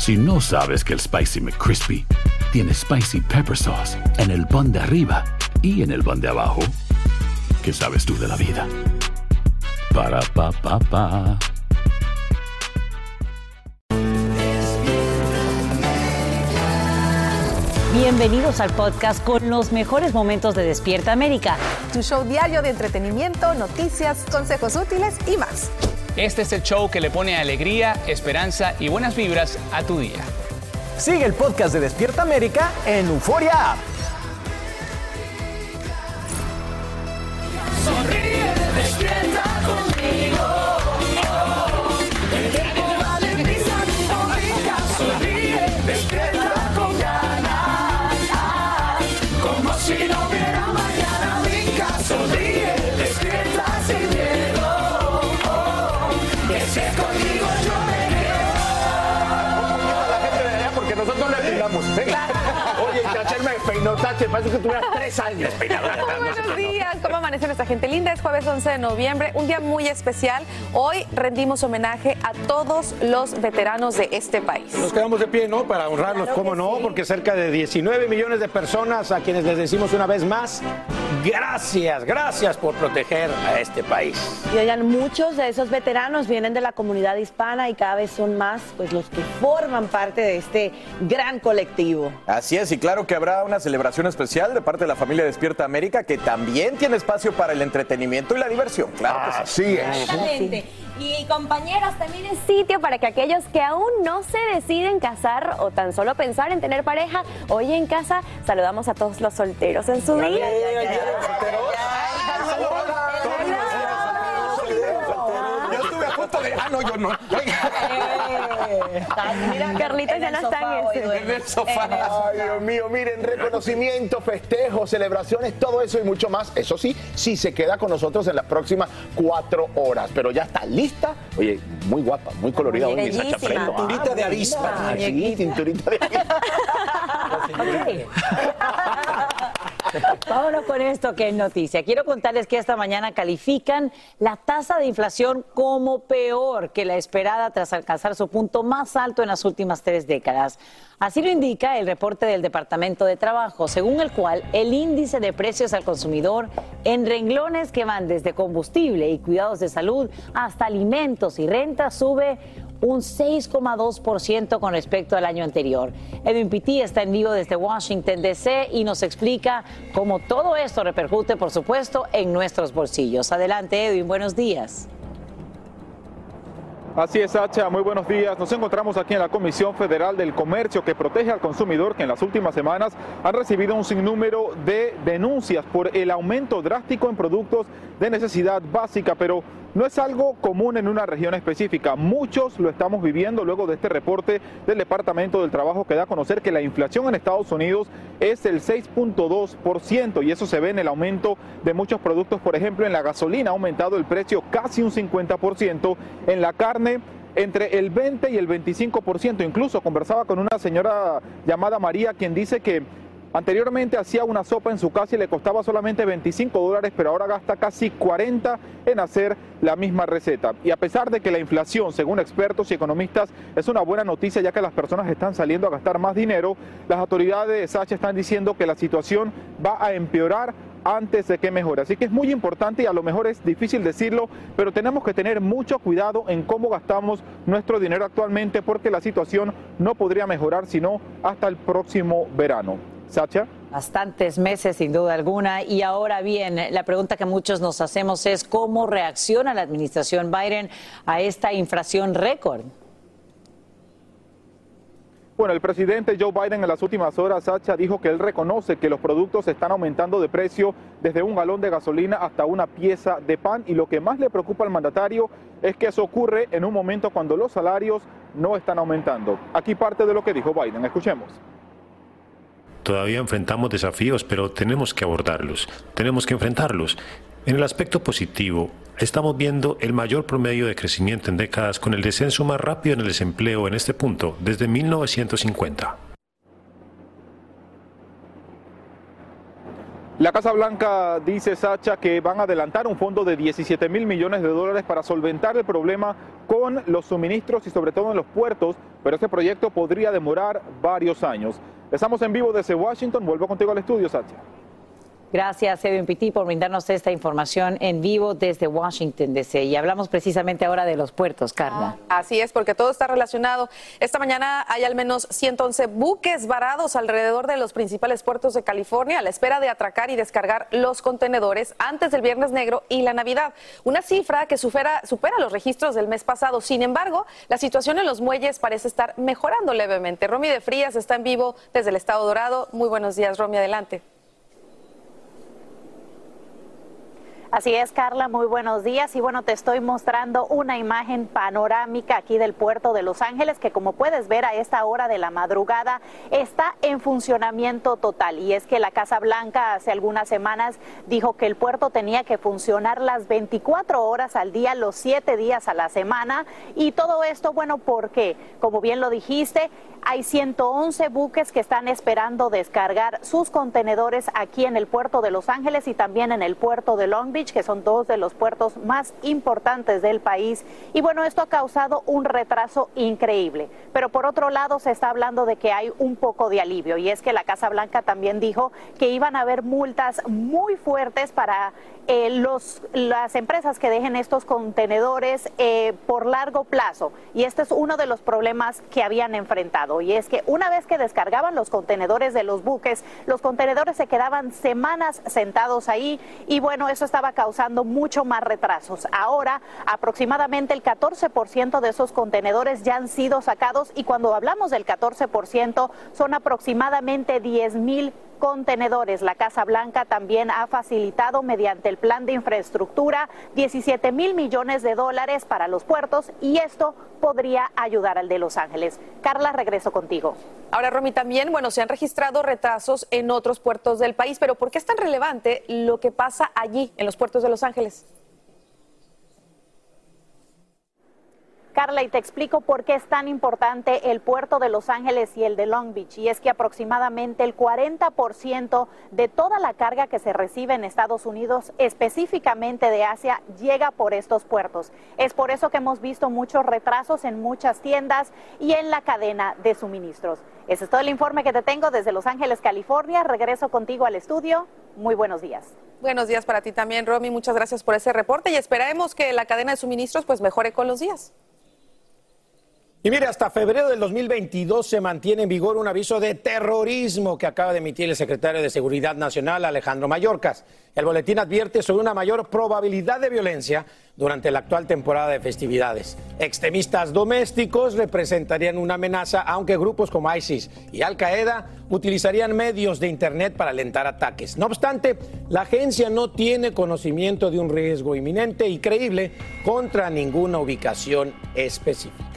Si no sabes que el Spicy McCrispy tiene Spicy Pepper Sauce en el pan de arriba y en el pan de abajo, ¿qué sabes tú de la vida? Para, pa, pa, pa. Bienvenidos al podcast con los mejores momentos de Despierta América. Tu show diario de entretenimiento, noticias, consejos útiles y más. Este es el show que le pone alegría, esperanza y buenas vibras a tu día. Sigue el podcast de Despierta América en Euforia App. Sonríe, despierta Peinó, Tache, parece que tuvieras tres años peinado. Buenos días, ¿cómo amanece nuestra gente linda? Es jueves 11 de noviembre, un día muy especial. Hoy rendimos homenaje a todos los veteranos de este país. Nos quedamos de pie, ¿no? Para honrarlos, Claro ¿cómo no? sí. Porque cerca de 19 millones de personas a quienes les decimos una vez más, gracias, gracias por proteger a este país. Y oigan, muchos de esos veteranos vienen de la comunidad hispana y cada vez son más pues los que forman parte de este gran colectivo. Así es, y claro que habrá una celebración especial de parte de la familia Despierta América que también tiene espacio para el entretenimiento y la diversión, claro que sí. Así es. Exactamente. Y compañeros, también es sitio para que aquellos que aún no se deciden casar o tan solo pensar en tener pareja, hoy en casa saludamos a todos los solteros en su día. Yo estuve a punto de. Ah, no, yo no. Mira, Carlitos en ya no está en ese. En el sofá. Ay, Dios mío, miren, reconocimiento, festejos, celebraciones, todo eso y mucho más. Eso sí, sí se queda con nosotros en las próximas cuatro horas. Pero ya está lista. Oye, muy guapa, muy colorida Muy hoy, Sacha. Cinturita de avispa. Ah, sí, cinturita de avispa. Vámonos con esto que es noticia. Quiero contarles que esta mañana califican la tasa de inflación como peor que la esperada tras alcanzar su punto más alto en las últimas tres décadas. Así lo indica el reporte del Departamento de Trabajo, según el cual el índice de precios al consumidor en renglones que van desde combustible y cuidados de salud hasta alimentos y renta sube un 6,2% con respecto al año anterior. Edwin Pitti está en vivo desde Washington, D.C. y nos explica cómo todo esto repercute, por supuesto, en nuestros bolsillos. Adelante, Edwin, buenos días. Así es, Sacha, muy buenos días. Nos encontramos aquí en la Comisión Federal del Comercio que protege al consumidor que en las últimas semanas han recibido un sinnúmero de denuncias por el aumento drástico en productos de necesidad básica, pero no es algo común en una región específica. Muchos lo estamos viviendo luego de este reporte del Departamento del Trabajo que da a conocer que la inflación en Estados Unidos es el 6.2% y eso se ve en el aumento de muchos productos. Por ejemplo, en la gasolina ha aumentado el precio casi un 50%, en la carne entre el 20 y el 25%. Incluso conversaba con una señora llamada María quien dice que Anteriormente hacía una sopa en su casa y le costaba solamente 25 dólares, pero ahora gasta casi 40 en hacer la misma receta. Y a pesar de que la inflación, según expertos y economistas, es una buena noticia ya que las personas están saliendo a gastar más dinero, las autoridades de Sacha están diciendo que la situación va a empeorar antes de que mejore. Así que es muy importante y a lo mejor es difícil decirlo, pero tenemos que tener mucho cuidado en cómo gastamos nuestro dinero actualmente porque la situación no podría mejorar sino hasta el próximo verano. Sacha. Bastantes meses, sin duda alguna. Y ahora bien, la pregunta que muchos nos hacemos es cómo reacciona la administración Biden a esta inflación récord. Bueno, el presidente Joe Biden en las últimas horas, Sacha, dijo que él reconoce que los productos están aumentando de precio desde un galón de gasolina hasta una pieza de pan y lo que más le preocupa al mandatario es que eso ocurre en un momento cuando los salarios no están aumentando. Aquí parte de lo que dijo Biden. Escuchemos. Todavía enfrentamos desafíos, pero tenemos que abordarlos, tenemos que enfrentarlos. En el aspecto positivo, estamos viendo el mayor promedio de crecimiento en décadas con el descenso más rápido en el desempleo en este punto desde 1950. La Casa Blanca dice, Sacha, que van a adelantar un fondo de 17 mil millones de dólares para solventar el problema con los suministros y sobre todo en los puertos, pero este proyecto podría demorar varios años. Estamos en vivo desde Washington, vuelvo contigo al estudio, Sacha. Gracias, Edwin Pitti, por brindarnos esta información en vivo desde Washington, D.C. Y hablamos precisamente ahora de los puertos, Carla. Así es, porque todo está relacionado. Esta mañana hay al menos 111 buques varados alrededor de los principales puertos de California a la espera de atracar y descargar los contenedores antes del Viernes Negro y la Navidad. Una cifra que supera, supera los registros del mes pasado. Sin embargo, la situación en los muelles parece estar mejorando levemente. Romy de Frías está en vivo desde el Estado Dorado. Muy buenos días, Romy, adelante. Así es, Carla, muy buenos días. Y bueno, te estoy mostrando una imagen panorámica aquí del puerto de Los Ángeles, que como puedes ver a esta hora de la madrugada está en funcionamiento total. Y es que la Casa Blanca hace algunas semanas dijo que el puerto tenía que funcionar las 24 horas al día, los 7 días a la semana. Y todo esto, bueno, porque, como bien lo dijiste, hay 111 buques que están esperando descargar sus contenedores aquí en el puerto de Los Ángeles y también en el puerto de Long Beach, que son dos de los puertos más importantes del país. Y bueno, esto ha causado un retraso increíble. Pero por otro lado, se está hablando de que hay un poco de alivio y es que la Casa Blanca también dijo que iban a haber multas muy fuertes para eh, los, las empresas que dejen estos contenedores eh, por largo plazo. Y este es uno de los problemas que habían enfrentado. Y es que una vez que descargaban los contenedores de los buques, los contenedores se quedaban semanas sentados ahí y bueno, eso estaba causando mucho más retrasos. Ahora, aproximadamente el 14% de esos contenedores ya han sido sacados y cuando hablamos del 14% son aproximadamente 10 mil contenedores. La Casa Blanca también ha facilitado mediante el plan de infraestructura 17 mil millones de dólares para los puertos y esto podría ayudar al de Los Ángeles. Carla, regreso contigo. Ahora, Romy, también, bueno, se han registrado retrasos en otros puertos del país, pero ¿por qué es tan relevante lo que pasa allí, en los puertos de Los Ángeles? Carla, y te explico por qué es tan importante el puerto de Los Ángeles y el de Long Beach. Y es que aproximadamente el 40% de toda la carga que se recibe en Estados Unidos, específicamente de Asia, llega por estos puertos. Es por eso que hemos visto muchos retrasos en muchas tiendas y en la cadena de suministros. Ese es todo el informe que te tengo desde Los Ángeles, California. Regreso contigo al estudio. Muy buenos días. Buenos días para ti también, Romy. Muchas gracias por ese reporte y esperaremos que la cadena de suministros pues mejore con los días. Y mire, hasta febrero del 2022 se mantiene en vigor un aviso de terrorismo que acaba de emitir el secretario de Seguridad Nacional, Alejandro Mayorkas. El boletín advierte sobre una mayor probabilidad de violencia durante la actual temporada de festividades. Extremistas domésticos representarían una amenaza, aunque grupos como ISIS y Al Qaeda utilizarían medios de Internet para alentar ataques. No obstante, la agencia no tiene conocimiento de un riesgo inminente y creíble contra ninguna ubicación específica.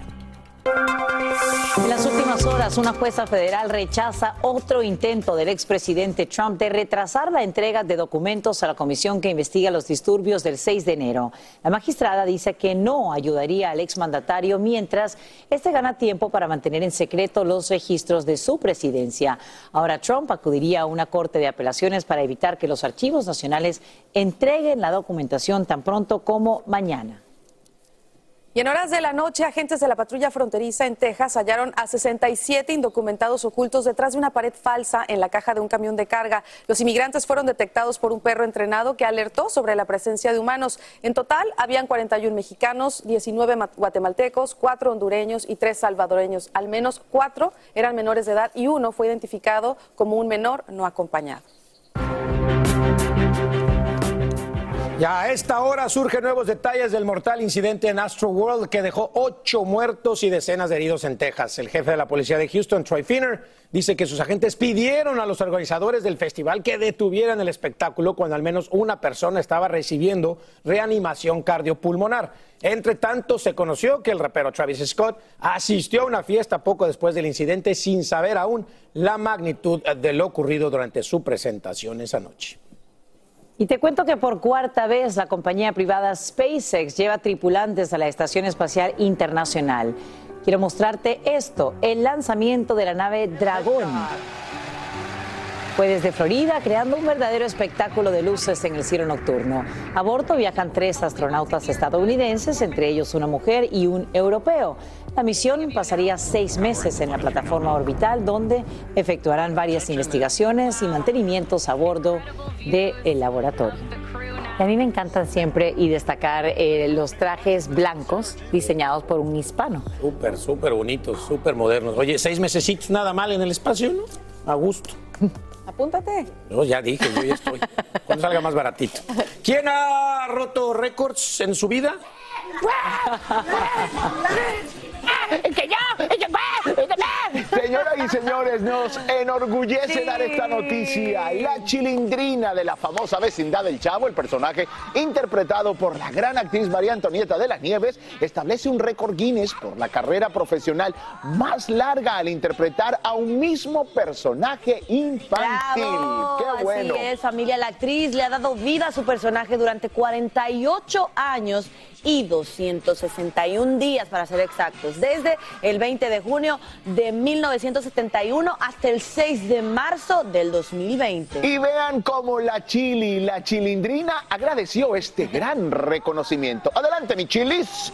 En las últimas horas, una jueza federal rechaza otro intento del expresidente Trump de retrasar la entrega de documentos a la comisión que investiga los disturbios del 6 de enero. La magistrada dice que no ayudaría al exmandatario mientras este gana tiempo para mantener en secreto los registros de su presidencia. Ahora Trump acudiría a una corte de apelaciones para evitar que los archivos nacionales entreguen la documentación tan pronto como mañana. Y en horas de la noche, agentes de la patrulla fronteriza en Texas hallaron a 67 indocumentados ocultos detrás de una pared falsa en la caja de un camión de carga. Los inmigrantes fueron detectados por un perro entrenado que alertó sobre la presencia de humanos. En total, habían 41 mexicanos, 19 guatemaltecos, 4 hondureños y 3 salvadoreños. Al menos 4 eran menores de edad y uno fue identificado como un menor no acompañado. Ya a esta hora surgen nuevos detalles del mortal incidente en Astro World que dejó ocho muertos y decenas de heridos en Texas. El jefe de la policía de Houston, Troy Finner, dice que sus agentes pidieron a los organizadores del festival que detuvieran el espectáculo cuando al menos una persona estaba recibiendo reanimación cardiopulmonar. Entre tanto, se conoció que el rapero Travis Scott asistió a una fiesta poco después del incidente sin saber aún la magnitud de lo ocurrido durante su presentación esa noche. Y te cuento que por cuarta vez la compañía privada SpaceX lleva tripulantes a la Estación Espacial Internacional. Quiero mostrarte esto, el lanzamiento de la nave Dragón. Fue desde Florida, creando un verdadero espectáculo de luces en el cielo nocturno. A bordo viajan tres astronautas estadounidenses, entre ellos una mujer y un europeo. La misión pasaría seis meses en la plataforma orbital, donde efectuarán varias investigaciones y mantenimientos a bordo del laboratorio. Y a mí me encantan siempre y destacar eh, los trajes blancos diseñados por un hispano. Súper, súper bonitos, súper modernos. Oye, seis mesecitos nada mal en el espacio, ¿no? A gusto. Apúntate. Yo ya dije, yo ya estoy. Cuando salga más baratito. ¿Quién ha roto récords en su vida? ¡Que yo! ¡Que Señoras y señores, nos enorgullece dar esta noticia. La chilindrina de la famosa vecindad del Chavo, el personaje interpretado por la gran actriz María Antonieta de las Nieves, establece un récord Guinness por la carrera profesional más larga al interpretar a un mismo personaje infantil. Bravo, ¡Qué bueno! Así es, familia. La actriz le ha dado vida a su personaje durante 48 años y 261 días, para ser exactos, desde el 20 de junio de 1971 hasta el 6 de marzo del 2020. Y vean cómo la Chili, la chilindrina, agradeció este gran reconocimiento. Adelante, mi chilis.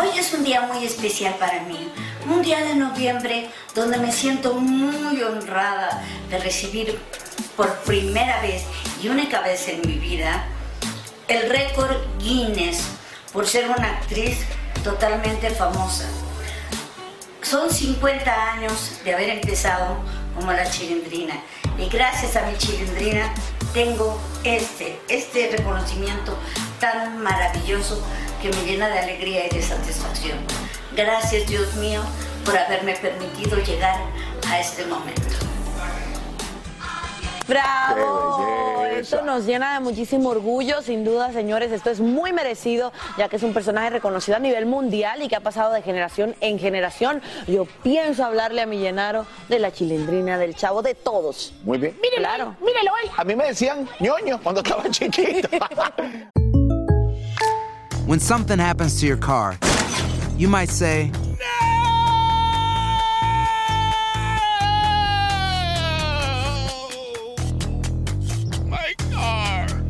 Hoy es un día muy especial para mí, un día de noviembre donde me siento muy honrada de recibir por primera vez y única vez en mi vida el récord Guinness por ser una actriz totalmente famosa. Son 50 años de haber empezado como la chilindrina y gracias a mi chilindrina tengo este, este reconocimiento tan maravilloso que me llena de alegría y de satisfacción. Gracias Dios mío por haberme permitido llegar a este momento. ¡Bravo! Esto nos llena de muchísimo orgullo, sin duda, señores. Esto es muy merecido, ya que es un personaje reconocido a nivel mundial y que ha pasado de generación en generación. Yo pienso hablarle a mi Llenaro de la chilindrina, del chavo, de todos. Muy bien. Claro. Mírelo ahí. A mí me decían ñoño cuando estaba chiquito. When something happens to your car, you might say,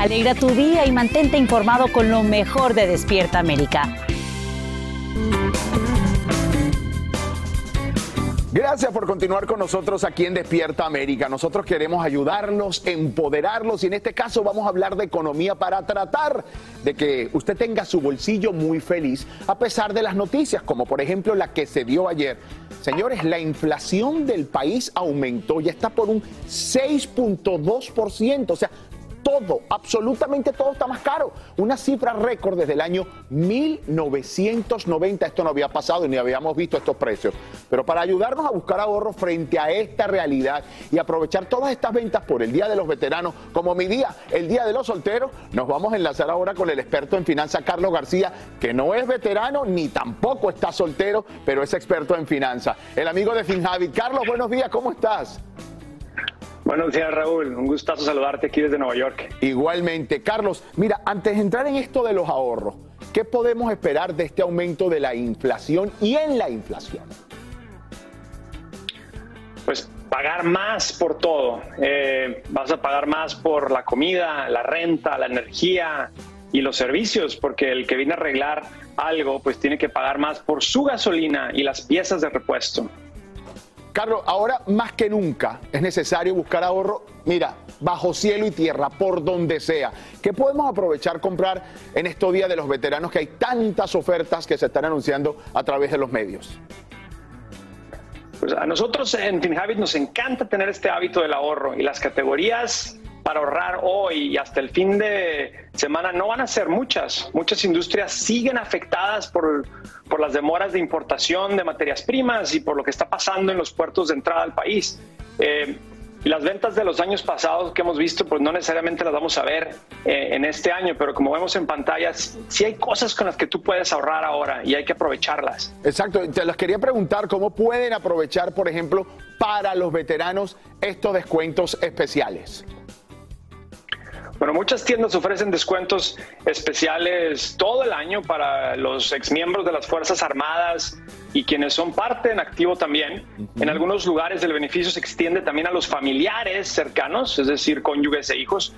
Alegra tu día y mantente informado con lo mejor de Despierta América. Gracias por continuar con nosotros aquí en Despierta América. Nosotros queremos ayudarlos, empoderarlos y en este caso vamos a hablar de economía para tratar de que usted tenga su bolsillo muy feliz a pesar de las noticias, como por ejemplo la que se dio ayer. Señores, la inflación del país aumentó, ya está por un 6.2%, o sea, todo, absolutamente todo está más caro. Una cifra récord desde el año 1990. Esto no había pasado y ni habíamos visto estos precios. Pero para ayudarnos a buscar ahorro frente a esta realidad y aprovechar todas estas ventas por el Día de los Veteranos, como mi día, el Día de los Solteros, nos vamos a enlazar ahora con el experto en finanzas, Carlos García, que no es veterano ni tampoco está soltero, pero es experto en finanzas. El amigo de FinHabit. Carlos, buenos días, ¿cómo estás? Buenos días, Raúl. Un gustazo saludarte aquí desde Nueva York. Igualmente. Carlos, mira, antes de entrar en esto de los ahorros, ¿qué podemos esperar de este aumento de la inflación y en la inflación? Pues pagar más por todo. Eh, vas a pagar más por la comida, la renta, la energía y los servicios, porque el que viene a arreglar algo, pues tiene que pagar más por su gasolina y las piezas de repuesto. Carlos, ahora más que nunca es necesario buscar ahorro, mira, bajo cielo y tierra, por donde sea. ¿Qué podemos aprovechar comprar en estos días de los veteranos que hay tantas ofertas que se están anunciando a través de los medios? Pues a nosotros en FinHabit nos encanta tener este hábito del ahorro y las categorías para ahorrar hoy y hasta el fin de semana no van a ser muchas. Muchas industrias siguen afectadas por, por las demoras de importación de materias primas y por lo que está pasando en los puertos de entrada al país. Eh, las ventas de los años pasados que hemos visto, pues no necesariamente las vamos a ver eh, en este año, pero como vemos en pantallas, sí hay cosas con las que tú puedes ahorrar ahora y hay que aprovecharlas. Exacto, te las quería preguntar, ¿cómo pueden aprovechar, por ejemplo, para los veteranos estos descuentos especiales? Bueno, muchas tiendas ofrecen descuentos especiales todo el año para los exmiembros de las Fuerzas Armadas y quienes son parte en activo también. En algunos lugares el beneficio se extiende también a los familiares cercanos, es decir, cónyuges e hijos.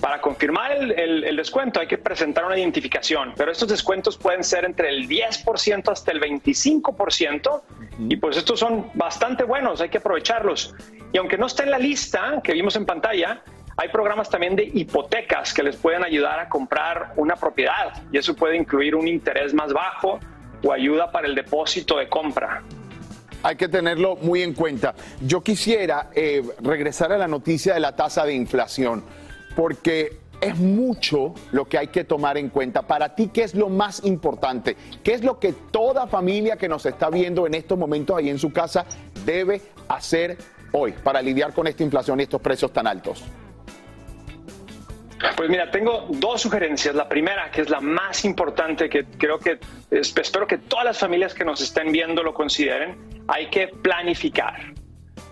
Para confirmar el, el- el descuento hay que presentar una identificación, pero estos descuentos pueden ser entre el 10% hasta el 25% y pues estos son bastante buenos, hay que aprovecharlos. Y aunque no está en la lista que vimos en pantalla, hay programas también de hipotecas que les pueden ayudar a comprar una propiedad y eso puede incluir un interés más bajo o ayuda para el depósito de compra. Hay que tenerlo muy en cuenta. Yo quisiera eh, regresar a la noticia de la tasa de inflación, porque es mucho lo que hay que tomar en cuenta. Para ti, ¿qué es lo más importante? ¿Qué es lo que toda familia que nos está viendo en estos momentos ahí en su casa debe hacer hoy para lidiar con esta inflación y estos precios tan altos? Pues mira, tengo dos sugerencias. La primera, que es la más importante, que creo que es- espero que todas las familias que nos estén viendo lo consideren, hay que planificar.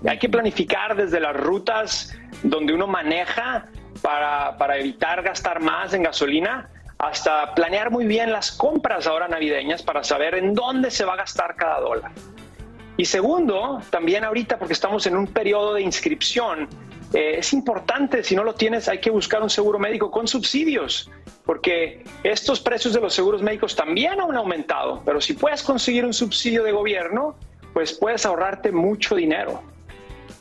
Hay que planificar desde las rutas donde uno maneja para evitar gastar más en gasolina, hasta planear muy bien las compras ahora navideñas para saber en dónde se va a gastar cada dólar. Y segundo, también ahorita, porque estamos en un periodo de inscripción, eh, es importante, si no lo tienes, hay que buscar un seguro médico con subsidios, porque estos precios de los seguros médicos también han aumentado, pero si puedes conseguir un subsidio de gobierno, pues puedes ahorrarte mucho dinero.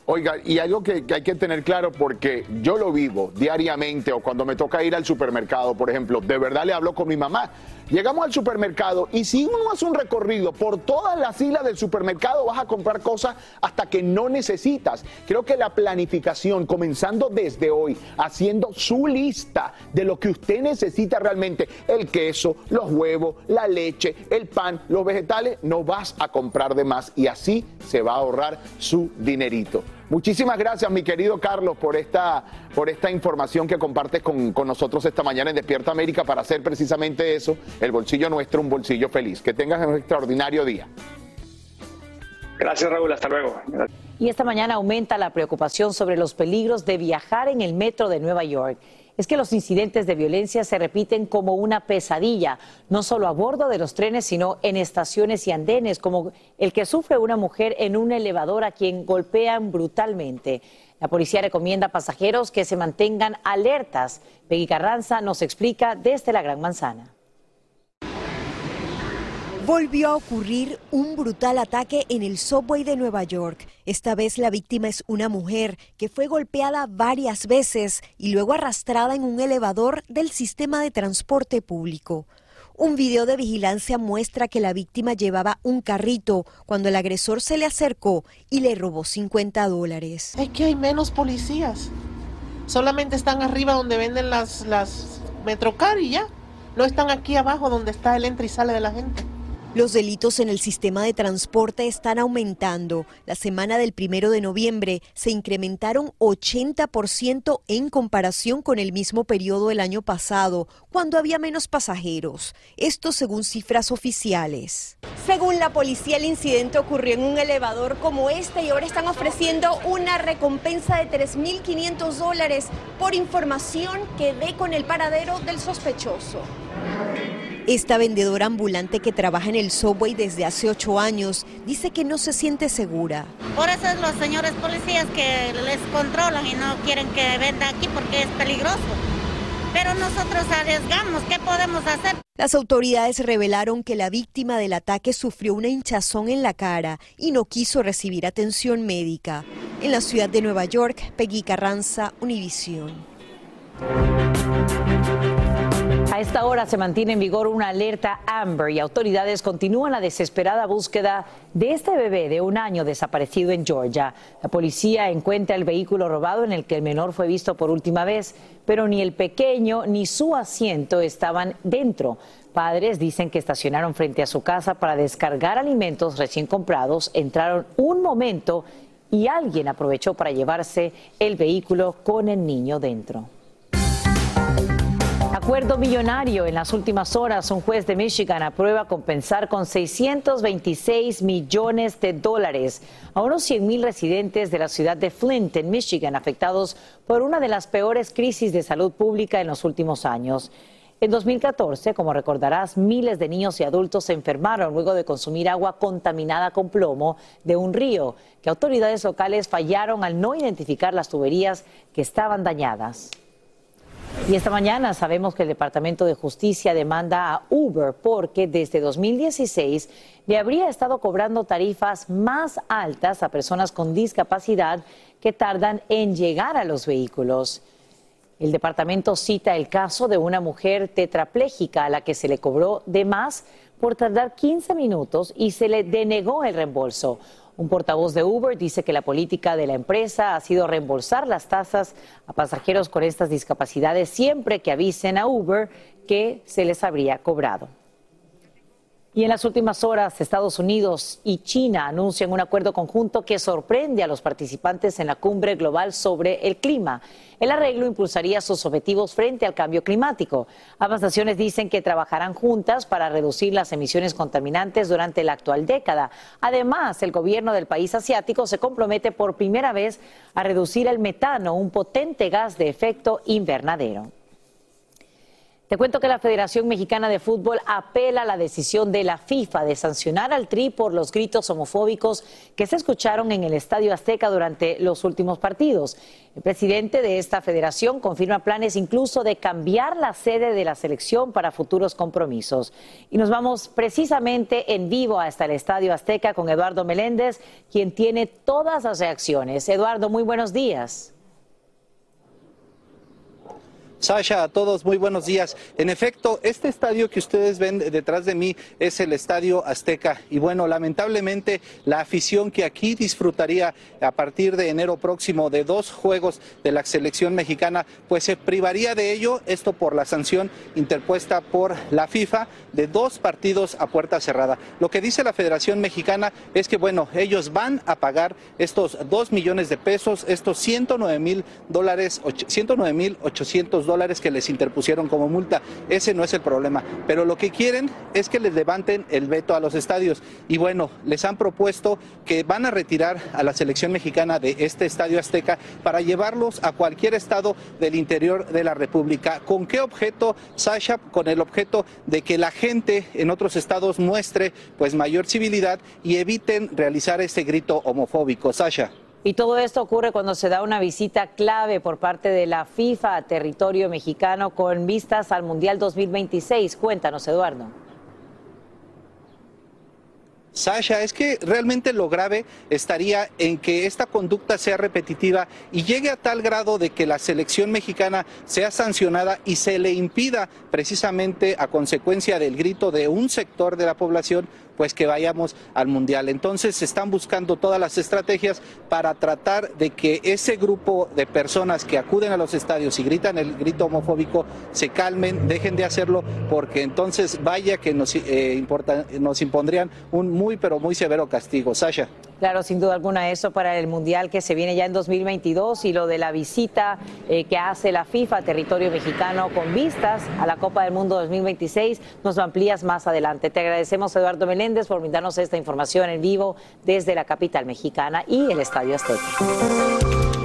Oiga, y algo que, que hay que tener claro, porque yo lo vivo diariamente o cuando me toca ir al supermercado, por ejemplo, de verdad le hablo con mi mamá. Llegamos al supermercado y si uno hace un recorrido por todas las islas del supermercado, vas a comprar cosas hasta que no necesitas. Creo que la planificación, comenzando desde hoy, haciendo su lista de lo que usted necesita realmente, el queso, los huevos, la leche, el pan, los vegetales, no vas a comprar de más y así se va a ahorrar su dinerito. Muchísimas gracias, mi querido Carlos, por esta, por esta información que compartes con, con nosotros esta mañana en Despierta América para hacer precisamente eso, el bolsillo nuestro, un bolsillo feliz. Que tengas un extraordinario día. Gracias, Raúl. Hasta luego. Y esta mañana aumenta la preocupación sobre los peligros de viajar en el metro de Nueva York. Es que los incidentes de violencia se repiten como una pesadilla, no solo a bordo de los trenes, sino en estaciones y andenes, como el que sufre una mujer en un elevador a quien golpean brutalmente. La policía recomienda a pasajeros que se mantengan alertas. Peggy Carranza nos explica desde la Gran Manzana. Volvió a ocurrir un brutal ataque en el subway de Nueva York. Esta vez la víctima es una mujer que fue golpeada varias veces y luego arrastrada en un elevador del sistema de transporte público. Un video de vigilancia muestra que la víctima llevaba un carrito cuando el agresor se le acercó y le robó 50 dólares. Es que hay menos policías. Solamente están arriba donde venden las, las Metrocar y ya. No están aquí abajo donde está el entra y sale de la gente. Los delitos en el sistema de transporte están aumentando. La semana del primero de noviembre se incrementaron 80% en comparación con el mismo periodo del año pasado, cuando había menos pasajeros. Esto según cifras oficiales. Según la policía, el incidente ocurrió en un elevador como este y ahora están ofreciendo una recompensa de 3.500 dólares por información que dé con el paradero del sospechoso. Esta vendedora ambulante que trabaja en el subway desde hace ocho años dice que no se siente segura. Por eso es los señores policías que les controlan y no quieren que venda aquí porque es peligroso. Pero nosotros arriesgamos, ¿qué podemos hacer? Las autoridades revelaron que la víctima del ataque sufrió una hinchazón en la cara y no quiso recibir atención médica. En la ciudad de Nueva York, Peggy Carranza, Univisión. A esta hora se mantiene en vigor una alerta Amber y autoridades continúan la desesperada búsqueda de este bebé de un año desaparecido en Georgia. La policía encuentra el vehículo robado en el que el menor fue visto por última vez, pero ni el pequeño ni su asiento estaban dentro. Padres dicen que estacionaron frente a su casa para descargar alimentos recién comprados, entraron un momento y alguien aprovechó para llevarse el vehículo con el niño dentro. Acuerdo millonario. En las últimas horas, un juez de Michigan aprueba compensar con 626 millones de dólares a unos 100 mil residentes de la ciudad de Flint, en Michigan, afectados por una de las peores crisis de salud pública en los últimos años. En 2014, como recordarás, miles de niños y adultos se enfermaron luego de consumir agua contaminada con plomo de un río, que autoridades locales fallaron al no identificar las tuberías que estaban dañadas. Y esta mañana sabemos que el Departamento de Justicia demanda a Uber porque desde 2016 le habría estado cobrando tarifas más altas a personas con discapacidad que tardan en llegar a los vehículos. El departamento cita el caso de una mujer tetrapléjica a la que se le cobró de más por tardar 15 minutos y se le denegó el reembolso. Un portavoz de Uber dice que la política de la empresa ha sido reembolsar las tasas a pasajeros con estas discapacidades siempre que avisen a Uber que se les habría cobrado. Y en las últimas horas, Estados Unidos y China anuncian un acuerdo conjunto que sorprende a los participantes en la cumbre global sobre el clima. El arreglo impulsaría sus objetivos frente al cambio climático. Ambas naciones dicen que trabajarán juntas para reducir las emisiones contaminantes durante la actual década. Además, el gobierno del país asiático se compromete por primera vez a reducir el metano, un potente gas de efecto invernadero. Te cuento que la Federación Mexicana de Fútbol apela a la decisión de la FIFA de sancionar al Tri por los gritos homofóbicos que se escucharon en el Estadio Azteca durante los últimos partidos. El presidente de esta federación confirma planes incluso de cambiar la sede de la selección para futuros compromisos. Y nos vamos precisamente en vivo hasta el Estadio Azteca con Eduardo Meléndez, quien tiene todas las reacciones. Eduardo, muy buenos días. Sasha, a todos muy buenos días. En efecto, este estadio que ustedes ven detrás de mí es el Estadio Azteca. Y bueno, lamentablemente la afición que aquí disfrutaría a partir de enero próximo de dos juegos de la selección mexicana, pues se privaría de ello, esto por la sanción interpuesta por la FIFA de dos partidos a puerta cerrada. Lo que dice la Federación Mexicana es que, bueno, ellos van a pagar estos dos millones de pesos, estos 109 mil dólares, 109 mil 800 dólares que les interpusieron como multa. Ese no es el problema. Pero lo que quieren es que les levanten el veto a los estadios. Y bueno, les han propuesto que van a retirar a la selección mexicana de este estadio azteca para llevarlos a cualquier estado del interior de la República. ¿Con qué objeto, Sasha? Con el objeto de que la gente en otros estados muestre pues mayor civilidad y eviten realizar ese grito homofóbico. Sasha. Y todo esto ocurre cuando se da una visita clave por parte de la FIFA a territorio mexicano con vistas al Mundial 2026. Cuéntanos, Eduardo. Sasha, es que realmente lo grave estaría en que esta conducta sea repetitiva y llegue a tal grado de que la selección mexicana sea sancionada y se le impida precisamente a consecuencia del grito de un sector de la población pues que vayamos al mundial. Entonces se están buscando todas las estrategias para tratar de que ese grupo de personas que acuden a los estadios y gritan el grito homofóbico se calmen, dejen de hacerlo, porque entonces vaya que nos, eh, nos impondrían un muy pero muy severo castigo. Sasha. Claro, sin duda alguna, eso para el Mundial que se viene ya en 2022 y lo de la visita eh, que hace la FIFA a territorio mexicano con vistas a la Copa del Mundo 2026, nos lo amplías más adelante. Te agradecemos, Eduardo Meléndez, por brindarnos esta información en vivo desde la capital mexicana y el Estadio Azteca.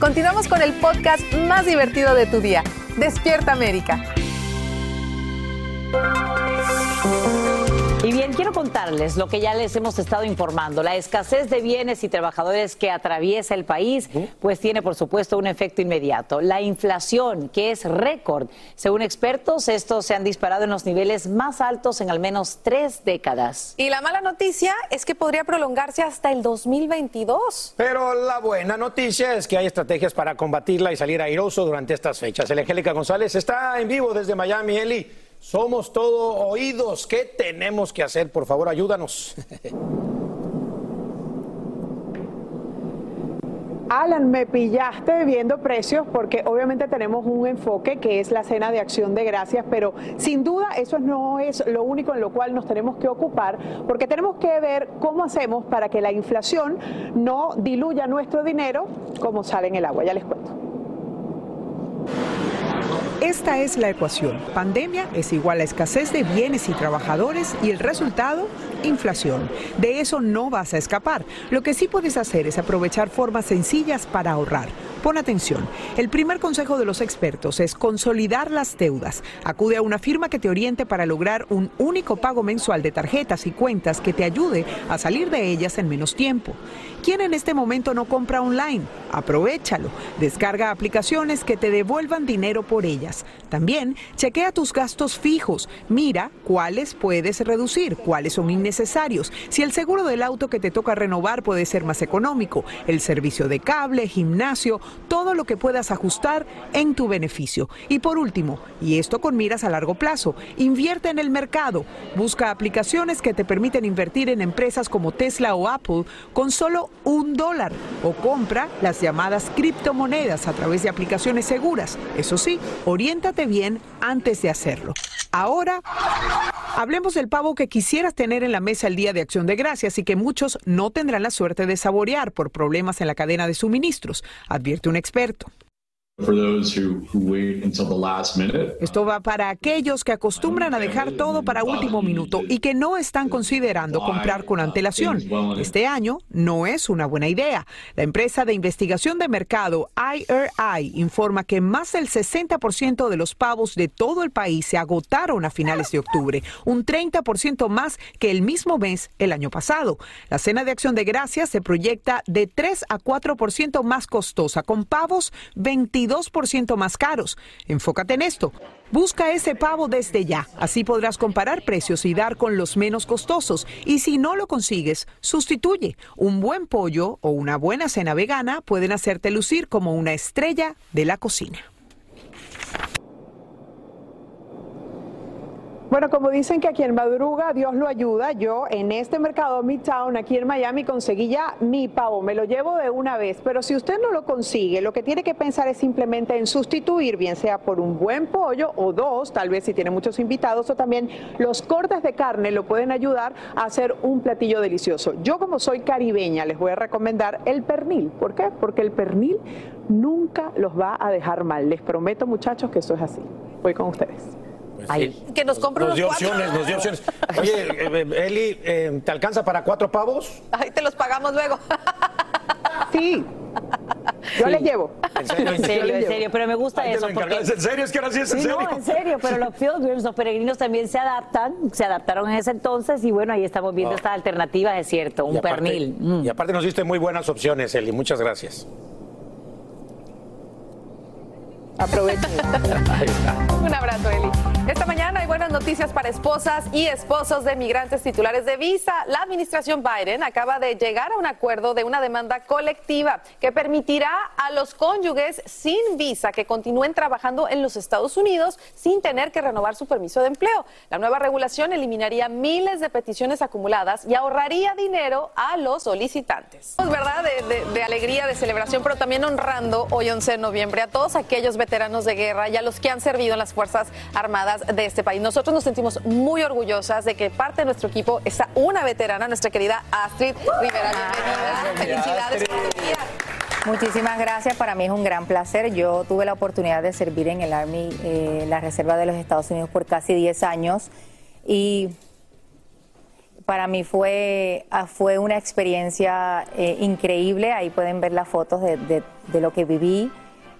Continuamos con el podcast más divertido de tu día, Despierta América. Y bien, quiero contarles lo que ya les hemos estado informando. La escasez de bienes y trabajadores que atraviesa el país, pues tiene por supuesto un efecto inmediato. La inflación, que es récord. Según expertos, estos se han disparado en los niveles más altos en al menos tres décadas. Y la mala noticia es que podría prolongarse hasta el 2022. Pero la buena noticia es que hay estrategias para combatirla y salir airoso durante estas fechas. El Angélica González está en vivo desde Miami. Eli, somos todo oídos. ¿Qué tenemos que hacer? Por favor, ayúdanos. Alan, me pillaste viendo precios porque obviamente tenemos un enfoque que es la cena de acción de gracias, pero sin duda eso no es lo único en lo cual nos tenemos que ocupar porque tenemos que ver cómo hacemos para que la inflación no diluya nuestro dinero como sale en el agua. Ya les cuento. Esta es la ecuación. Pandemia es igual a escasez de bienes y trabajadores y el resultado, inflación. De eso no vas a escapar. Lo que sí puedes hacer es aprovechar formas sencillas para ahorrar. Pon atención. El primer consejo de los expertos es consolidar las deudas. Acude a una firma que te oriente para lograr un único pago mensual de tarjetas y cuentas que te ayude a salir de ellas en menos tiempo. ¿Quién en este momento no compra online? Aprovechalo. Descarga aplicaciones que te devuelvan dinero por ellas. También chequea tus gastos fijos. Mira cuáles puedes reducir, cuáles son innecesarios. Si el seguro del auto que te toca renovar puede ser más económico, el servicio de cable, gimnasio, todo lo que puedas ajustar en tu beneficio. Y por último, y esto con miras a largo plazo, invierte en el mercado. Busca aplicaciones que te permiten invertir en empresas como Tesla o Apple con solo un dólar o compra las llamadas criptomonedas a través de aplicaciones seguras. Eso sí, oriéntate bien antes de hacerlo. Ahora, hablemos del pavo que quisieras tener en la mesa el día de Acción de Gracias y que muchos no tendrán la suerte de saborear por problemas en la cadena de suministros, un experto. Esto va para aquellos que acostumbran a dejar todo para último minuto y que no están considerando comprar con antelación. Este año no es una buena idea. La empresa de investigación de mercado IRI informa que más del 60% de los pavos de todo el país se agotaron a finales de octubre, un 30% más que el mismo mes el año pasado. La cena de acción de gracias se proyecta de 3 a 4% más costosa, con pavos 22% más caros. Enfócate en esto. Busca ese pavo desde ya. Así podrás comparar precios y dar con los menos costosos. Y si no lo consigues, sustituye. Un buen pollo o una buena cena vegana pueden hacerte lucir como una estrella de la cocina. Bueno, como dicen que aquí en Madruga Dios lo ayuda, yo en este mercado Midtown, aquí en Miami, conseguí ya mi pavo, me lo llevo de una vez, pero si usted no lo consigue, lo que tiene que pensar es simplemente en sustituir, bien sea por un buen pollo o dos, tal vez si tiene muchos invitados, o también los cortes de carne lo pueden ayudar a hacer un platillo delicioso. Yo como soy caribeña, les voy a recomendar el pernil. ¿Por qué? Porque el pernil nunca los va a dejar mal. Les prometo, muchachos, que eso es así. Voy con ustedes. Que nos compre Nos unos dio cuatro. opciones, nos dio opciones. Oye, eh, eh, Eli, eh, ¿te alcanza para cuatro pavos? Ay, te los pagamos luego. Sí. Yo les llevo. ¿En serio? En serio, en serio, pero me gusta Ahí eso. ¿En serio? Es que ahora sí es en Sí, serio. No, en serio, pero los pilgrims, los peregrinos también se adaptan, se adaptaron en ese entonces y bueno, ahí estamos viendo Oh. estas alternativas, es cierto, un Y aparte- pernil. Mm. Y aparte nos diste muy buenas opciones, Eli. Muchas gracias. Aprovechen. Un abrazo, Eli. Esta mañana hay buenas noticias para esposas y esposos de migrantes titulares de visa. La administración Biden acaba de llegar a un acuerdo de una demanda colectiva que permitirá a los cónyuges sin visa que continúen trabajando en los Estados Unidos sin tener que renovar su permiso de empleo. La nueva regulación eliminaría miles de peticiones acumuladas y ahorraría dinero a los solicitantes. Es verdad de, de- alegría, de celebración, pero también honrando hoy 11 de noviembre a todos aquellos veteranos de guerra y a los que han servido en las Fuerzas Armadas de este país. Nosotros nos sentimos muy orgullosas de que parte de nuestro equipo está una veterana, nuestra querida Astrid Rivera. Bienvenida. Felicidades por tu día. Muchísimas gracias, para mí es un gran placer. Yo tuve la oportunidad de servir en el Army, eh, la Reserva de los Estados Unidos, por casi 10 años y para mí fue, ah, fue una experiencia eh, increíble. Ahí pueden ver las fotos de, de- de lo que viví.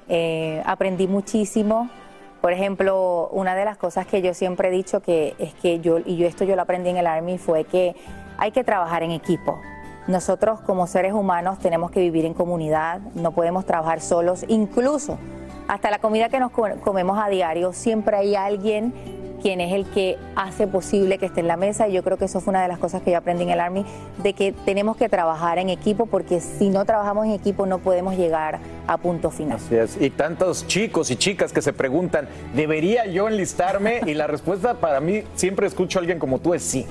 Eh, aprendí muchísimo. Por ejemplo, una de las cosas que yo siempre he dicho que es que yo, y yo esto yo lo aprendí en el Army, fue que hay que trabajar en equipo. Nosotros como seres humanos tenemos que vivir en comunidad, no podemos trabajar solos, incluso hasta la comida que nos co- comemos a diario, siempre hay alguien quien es el que hace posible que esté en la mesa y yo creo que eso fue una de las cosas que yo aprendí en el Army, de que tenemos que trabajar en equipo porque si no trabajamos en equipo no podemos llegar a punto final. Así es. Y tantos chicos y chicas que se preguntan, ¿debería yo enlistarme? Y la respuesta para mí, siempre escucho a alguien como tú, es sí.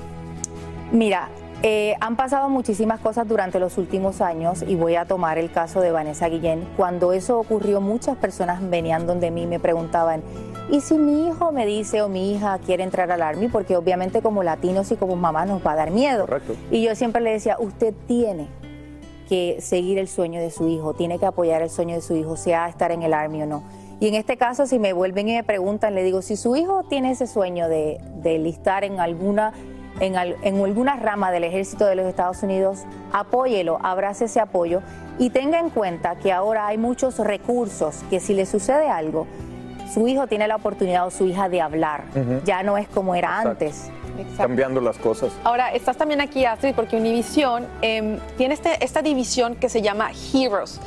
Mira, eh, han pasado muchísimas cosas durante los últimos años y voy a tomar el caso de Vanessa Guillén. Cuando eso ocurrió, muchas personas venían donde mí y me preguntaban, ¿y si mi hijo me dice o mi hija quiere entrar al Army? Porque obviamente como latinos y como mamás nos va a dar miedo. Y yo siempre le decía, usted tiene que seguir el sueño de su hijo, tiene que apoyar el sueño de su hijo, sea estar en el Army o no. Y en este caso, si me vuelven y me preguntan, le digo, si su hijo tiene ese sueño de, de listar en alguna, en, al- en alguna rama del ejército de los Estados Unidos, apóyelo, abrace ese apoyo y tenga en cuenta que ahora hay muchos recursos que si le sucede algo, su hijo tiene la oportunidad o su hija de hablar. Ya no es como era Exacto. antes. Cambiando las cosas. Ahora, estás también aquí, Astrid, porque Univision em, tiene este- esta división que se llama Heroes.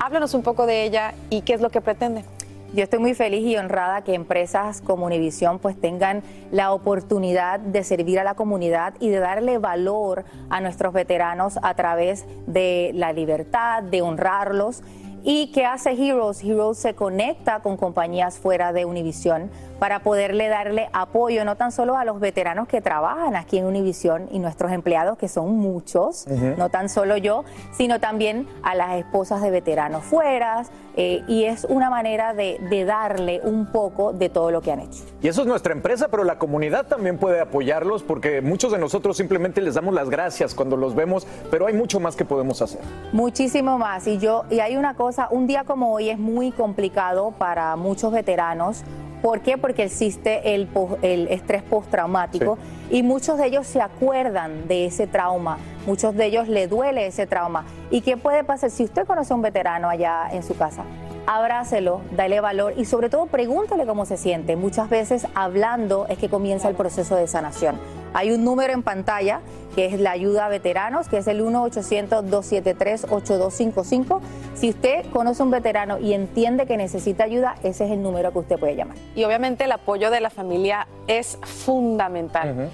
Háblanos un poco de ella y qué es lo que pretende. Yo estoy muy feliz y honrada que empresas como Univision pues tengan la oportunidad de servir a la comunidad y de darle valor a nuestros veteranos a través de la libertad, de honrarlos. ¿Y qué hace Heroes? Heroes se conecta con compañías fuera de Univision para poderle darle apoyo no tan solo a los veteranos que trabajan aquí en Univisión y nuestros empleados, que son muchos, no tan solo yo, sino también a las esposas de veteranos fuera, eh, y es una manera de, de darle un poco de todo lo que han hecho. Y eso es nuestra empresa, pero la comunidad también puede apoyarlos porque muchos de nosotros simplemente les damos las gracias cuando los vemos, pero hay mucho más que podemos hacer. Muchísimo más. Y yo, y hay una cosa, un día como hoy es muy complicado para muchos veteranos. ¿Por qué? Porque existe el, el estrés postraumático y muchos de ellos se acuerdan de ese trauma, muchos de ellos le duele ese trauma. ¿Y qué puede pasar si usted conoce a un veterano allá en su casa? Abrácelo, dale valor y sobre todo pregúntale cómo se siente. Muchas veces hablando es que comienza el proceso de sanación. Hay un número en pantalla que es la ayuda a veteranos, que es el 1-800-273-8255. Si usted conoce a un veterano y entiende que necesita ayuda, ese es el número que usted puede llamar. Y obviamente el apoyo de la familia es fundamental.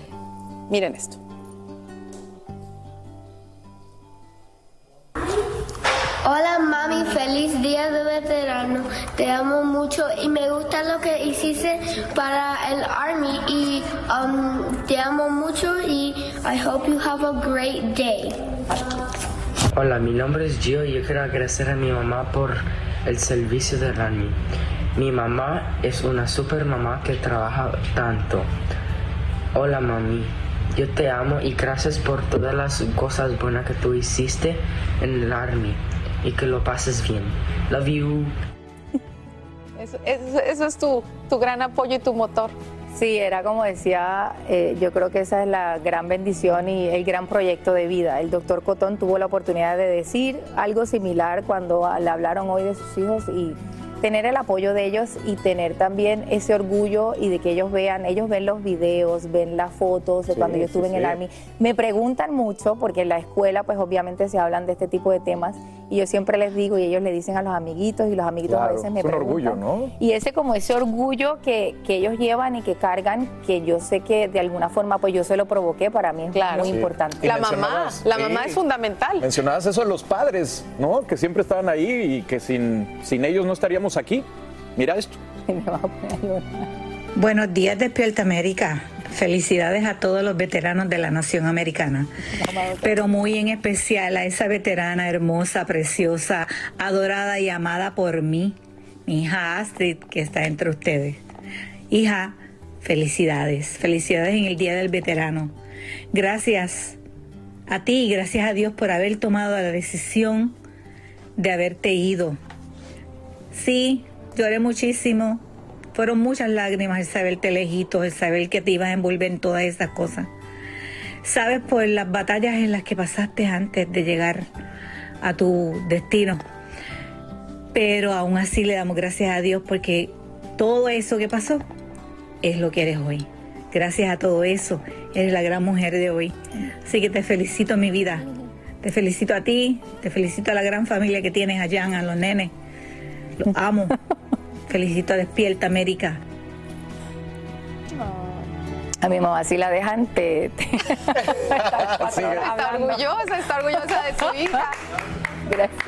Miren esto. Hola mami, feliz día de veterano. Te amo mucho y me gusta lo que hiciste para el Army y um, te amo mucho y I hope you have a great day. Hola, mi nombre es Gio y yo quiero agradecer a mi mamá por el servicio del Army. Mi mamá es una super mamá que trabaja tanto. Hola mami, yo te amo y gracias por todas las cosas buenas que tú hiciste en el Army y que lo pases bien. Love you. Eso, eso- eso es tu, tu gran apoyo y tu motor. Sí, era como decía, eh, yo creo que esa es la gran bendición y el gran proyecto de vida. El doctor Cotón tuvo la oportunidad de decir algo similar cuando le hablaron hoy de sus hijos y tener el apoyo de ellos y tener también ese orgullo y de que ellos vean, ellos ven los videos, ven las fotos de Sí, cuando yo sí, estuve en el sí. Army. Me preguntan mucho porque en la escuela pues obviamente se hablan de este tipo de temas y yo siempre les digo y ellos le dicen a los amiguitos y los amiguitos a Claro, veces me es un orgullo, preguntan. ¿no? Y ese como ese orgullo que, que ellos llevan y que cargan, que yo sé que de alguna forma pues yo se lo provoqué, para mí es muy Sí. importante. Y mencionabas- sí. fundamental. Mencionabas eso a los padres, ¿no? Que siempre estaban ahí y que sin, sin ellos no estaríamos aquí. Mira esto. Buenos días, Despierta América. Felicidades a todos los veteranos de la nación americana, pero muy en especial a esa veterana hermosa, preciosa, adorada y amada por mí, mi hija Astrid, que está entre ustedes. Hija, felicidades, felicidades en el Día del Veterano. Gracias a ti y gracias a Dios por haber tomado la decisión de haberte ido. Sí, lloré muchísimo. Fueron muchas lágrimas el saberte lejito, el saber que te ibas a envolver en todas esas cosas. Sabes por las batallas en las que pasaste antes de llegar a tu destino. Pero aún así le damos gracias a Dios porque todo eso que pasó es lo que eres hoy. Gracias a todo eso, eres la gran mujer de hoy. Así que te felicito, mi vida. Te felicito a ti, te felicito a la gran familia que tienes allá, a los nenes. Los amo. Felicito a Despierta América. A mi mamá sí la dejan, te, te- Está orgullosa, está orgullosa de su hija.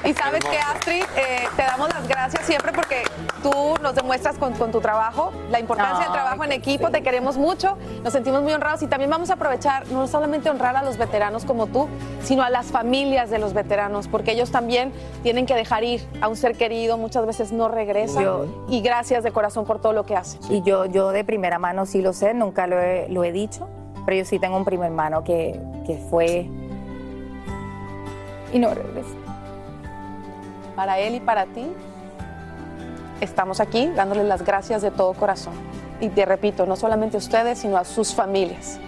Y sabes que Astrid, eh, te damos las gracias siempre porque tú nos demuestras con, con tu trabajo la importancia del trabajo en equipo, te queremos mucho, nos sentimos muy honrados y también vamos a aprovechar no solamente honrar a los veteranos como tú, sino a las familias de los veteranos, porque ellos también tienen que dejar ir a un ser querido, muchas veces no regresan. Yo- y gracias de corazón por todo lo que hacen. Y yo, yo de primera mano sí lo sé, nunca lo he, lo he dicho, pero yo sí tengo un primer mano que, que fue y no regresa. Para él y para ti, estamos aquí dándoles las gracias de todo corazón. Y te repito, no solamente a ustedes, sino a sus familias.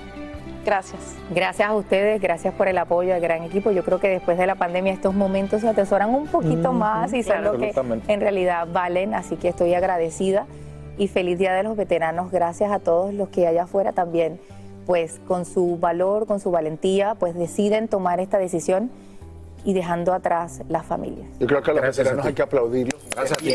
Gracias. Gracias a ustedes, gracias por el apoyo al gran equipo. Yo creo que después de la pandemia estos momentos se atesoran un poquito más y son claro. lo que en realidad valen, así que estoy agradecida y feliz Día de los Veteranos. Gracias a todos los que allá afuera también, pues con su valor, con su valentía, pues deciden tomar esta decisión y dejando atrás las familias. Yo creo que a los Gracias veteranos hay que aplaudirlos. Gracias a ti.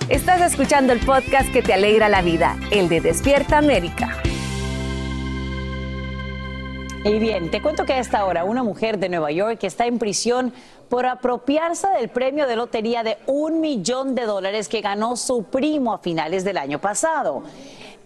Estás escuchando el podcast que te alegra la vida, el de Despierta América. Y bien, te cuento que a esta hora una mujer de Nueva York está en prisión por apropiarse del premio de lotería de un millón de dólares que ganó su primo a finales del año pasado.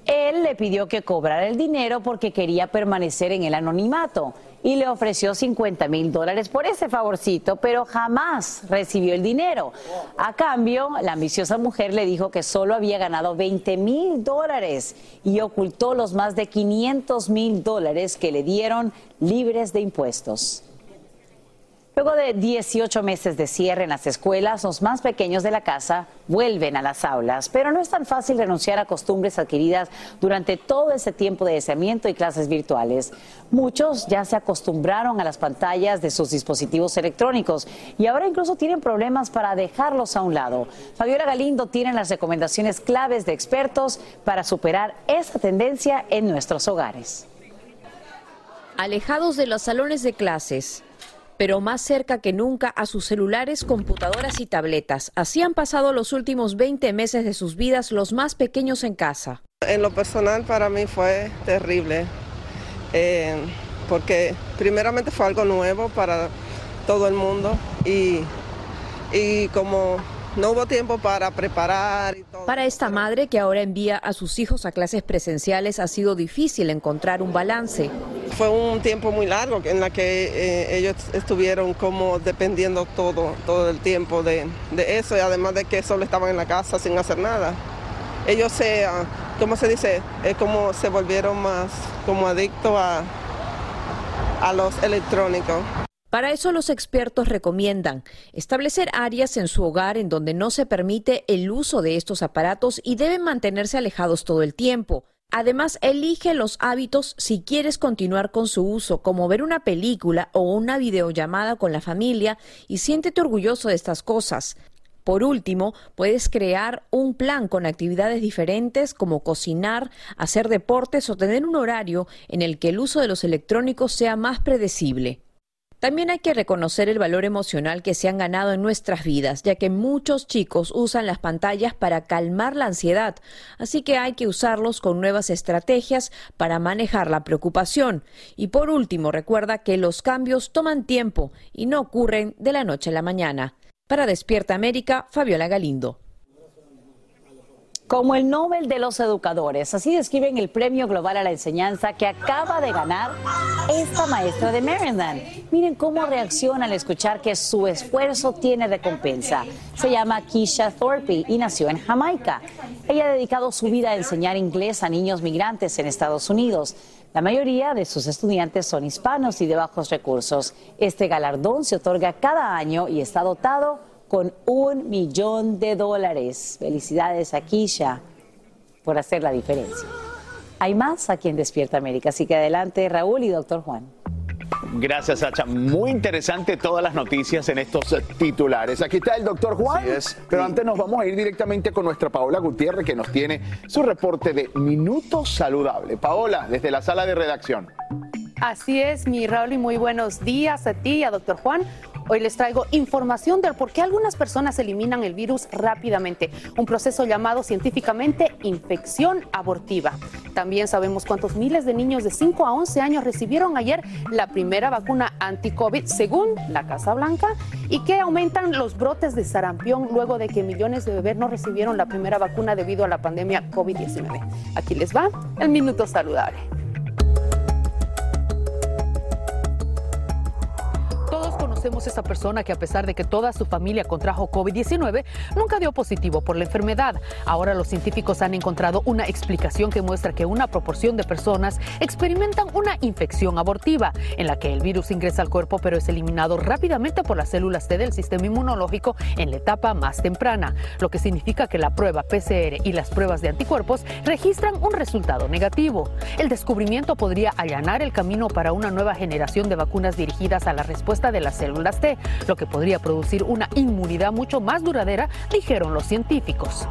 Él le pidió que cobrara el dinero porque quería permanecer en el anonimato y le ofreció 50 mil dólares por ese favorcito, pero jamás recibió el dinero. A cambio, la ambiciosa mujer le dijo que solo había ganado 20 mil dólares y ocultó los más de 500 mil dólares que le dieron libres de impuestos. Luego de 18 meses de cierre en las escuelas, los más pequeños de la casa vuelven a las aulas, pero no es tan fácil renunciar a costumbres adquiridas durante todo ese tiempo de aislamiento y clases virtuales. Muchos ya se acostumbraron a las pantallas de sus dispositivos electrónicos y ahora incluso tienen problemas para dejarlos a un lado. Fabiola Galindo tiene las recomendaciones claves de expertos para superar esa tendencia en nuestros hogares. Alejados de los salones de clases, pero más cerca que nunca a sus celulares, computadoras y tabletas. Así han pasado los últimos 20 meses de sus vidas los más pequeños en casa. En lo personal para mí fue terrible, eh, porque primeramente fue algo nuevo para todo el mundo y, y como no hubo tiempo para preparar. Y todo. Para esta madre que ahora envía a sus hijos a clases presenciales ha sido difícil encontrar un balance. Fue un tiempo muy largo en la que eh, ellos estuvieron como dependiendo todo, todo el tiempo de, de, eso y además de que solo estaban en la casa sin hacer nada. Ellos se, uh, ¿cómo se dice? Es como se volvieron más como adictos a, a los electrónicos. Para eso los expertos recomiendan establecer áreas en su hogar en donde no se permite el uso de estos aparatos y deben mantenerse alejados todo el tiempo. Además, elige los hábitos si quieres continuar con su uso, como ver una película o una videollamada con la familia y siéntete orgulloso de estas cosas. Por último, puedes crear un plan con actividades diferentes como cocinar, hacer deportes o tener un horario en el que el uso de los electrónicos sea más predecible. También hay que reconocer el valor emocional que se han ganado en nuestras vidas, ya que muchos chicos usan las pantallas para calmar la ansiedad, así que hay que usarlos con nuevas estrategias para manejar la preocupación. Y por último, recuerda que los cambios toman tiempo y no ocurren de la noche a la mañana. Para Despierta América, Fabiola Galindo. Como el Nobel de los Educadores, así describen el Premio Global a la Enseñanza que acaba de ganar esta maestra de Maryland. Miren cómo reacciona al escuchar que su esfuerzo tiene recompensa. Se llama Keisha Thorpe y nació en Jamaica. Ella ha dedicado su vida a enseñar inglés a niños migrantes en Estados Unidos. La mayoría de sus estudiantes son hispanos y de bajos recursos. Este galardón se otorga cada año y está dotado con un millón de dólares. Felicidades a Kisha por hacer la diferencia. Hay más aquí en Despierta América, así que adelante Raúl y doctor Juan. Gracias, Sacha. Muy interesante todas las noticias en estos titulares. Aquí está el doctor Juan. Pero antes nos vamos a ir directamente con nuestra Paola Gutiérrez, que nos tiene su reporte de Minuto Saludable. Paola, desde la sala de redacción. Así es, mi Raúl, y muy buenos días a ti y a doctor Juan. Hoy les traigo información de por qué algunas personas eliminan el virus rápidamente, un proceso llamado científicamente infección abortiva. También sabemos cuántos miles de niños de 5 a 11 años recibieron ayer la primera vacuna anti-COVID según la Casa Blanca y que aumentan los brotes de sarampión luego de que millones de bebés no recibieron la primera vacuna debido a la pandemia COVID-19. Aquí les va el minuto saludable. Conocemos a esa persona que a pesar de que toda su familia contrajo COVID-19, nunca dio positivo por la enfermedad. Ahora los científicos han encontrado una explicación que muestra que una proporción de personas experimentan una infección abortiva, en la que el virus ingresa al cuerpo pero es eliminado rápidamente por las células T del sistema inmunológico en la etapa más temprana, lo que significa que la prueba PCR y las pruebas de anticuerpos registran un resultado negativo. El descubrimiento podría allanar el camino para una nueva generación de vacunas dirigidas a la respuesta de las células T, lo que podría producir una inmunidad mucho más duradera, dijeron los científicos.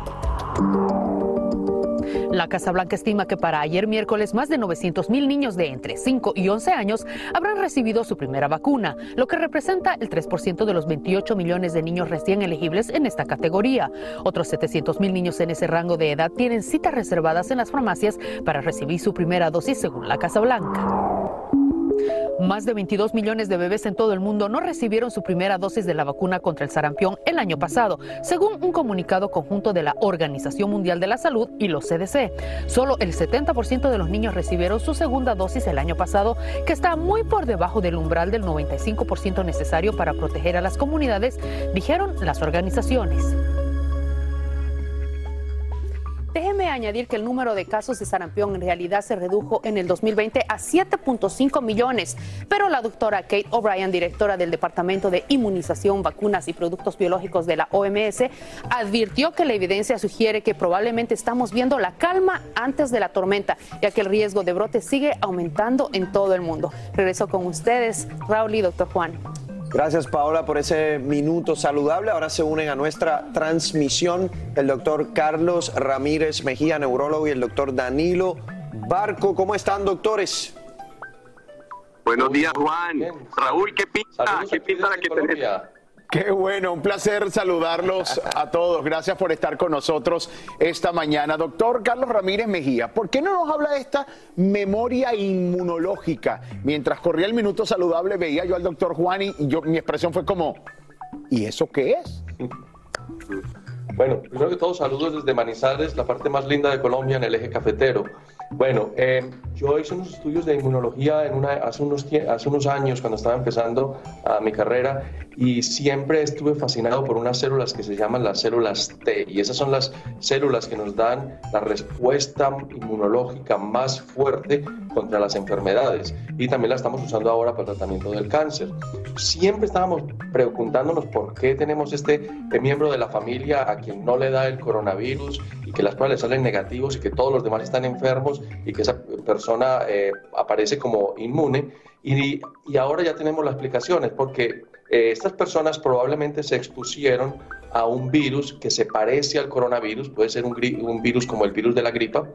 La Casa Blanca estima que para ayer miércoles más de 900 mil niños de entre 5 y 11 años habrán recibido su primera vacuna, lo que representa el 3% de los 28 millones de niños recién elegibles en esta categoría. Otros 700 mil niños en ese rango de edad tienen citas reservadas en las farmacias para recibir su primera dosis según la Casa Blanca. Más de 22 millones de bebés en todo el mundo no recibieron su primera dosis de la vacuna contra el sarampión el año pasado, según un comunicado conjunto de la Organización Mundial de la Salud y los CDC. Solo el 70% de los niños recibieron su segunda dosis el año pasado, que está muy por debajo del umbral del 95% necesario para proteger a las comunidades, dijeron las organizaciones. Déjeme añadir que el número de casos de sarampión en realidad se redujo en el 2020 a 7.5 millones, pero la doctora Kate O'Brien, directora del Departamento de Inmunización, Vacunas y Productos Biológicos de la OMS, advirtió que la evidencia sugiere que probablemente estamos viendo la calma antes de la tormenta, ya que el riesgo de brote sigue aumentando en todo el mundo. Regreso con ustedes, Raúl y doctor Juan. Gracias Paola por ese minuto saludable. Ahora se unen a nuestra transmisión el doctor Carlos Ramírez Mejía, neurólogo, y el doctor Danilo Barco. ¿Cómo están, doctores? Buenos días, Juan. Raúl, ¿qué pinta? ¿Qué pinta la que tenés? Qué bueno, un placer saludarlos a todos. Gracias por estar con nosotros esta mañana. Doctor Carlos Ramírez Mejía, ¿por qué no nos habla de esta memoria inmunológica? Mientras corría el minuto saludable veía yo al doctor Juan y yo, mi expresión fue como, ¿y eso qué es? Bueno, primero que todo, saludos desde Manizales, la parte más linda de Colombia en el eje cafetero. Bueno, eh, yo hice unos estudios de inmunología hace, unos, años cuando estaba empezando a mi carrera y siempre estuve fascinado por unas células que se llaman las células T y esas son las células que nos dan la respuesta inmunológica más fuerte contra las enfermedades y también la estamos usando ahora para el tratamiento del cáncer. Siempre estábamos preguntándonos por qué tenemos este miembro de la familia a quien no le da el coronavirus y que las pruebas le salen negativos y que todos los demás están enfermos y que esa persona eh, aparece como inmune. Y, y, ahora ya tenemos las explicaciones, porque eh, estas personas probablemente se expusieron a un virus que se parece al coronavirus, puede ser un, un virus como el virus de la gripa,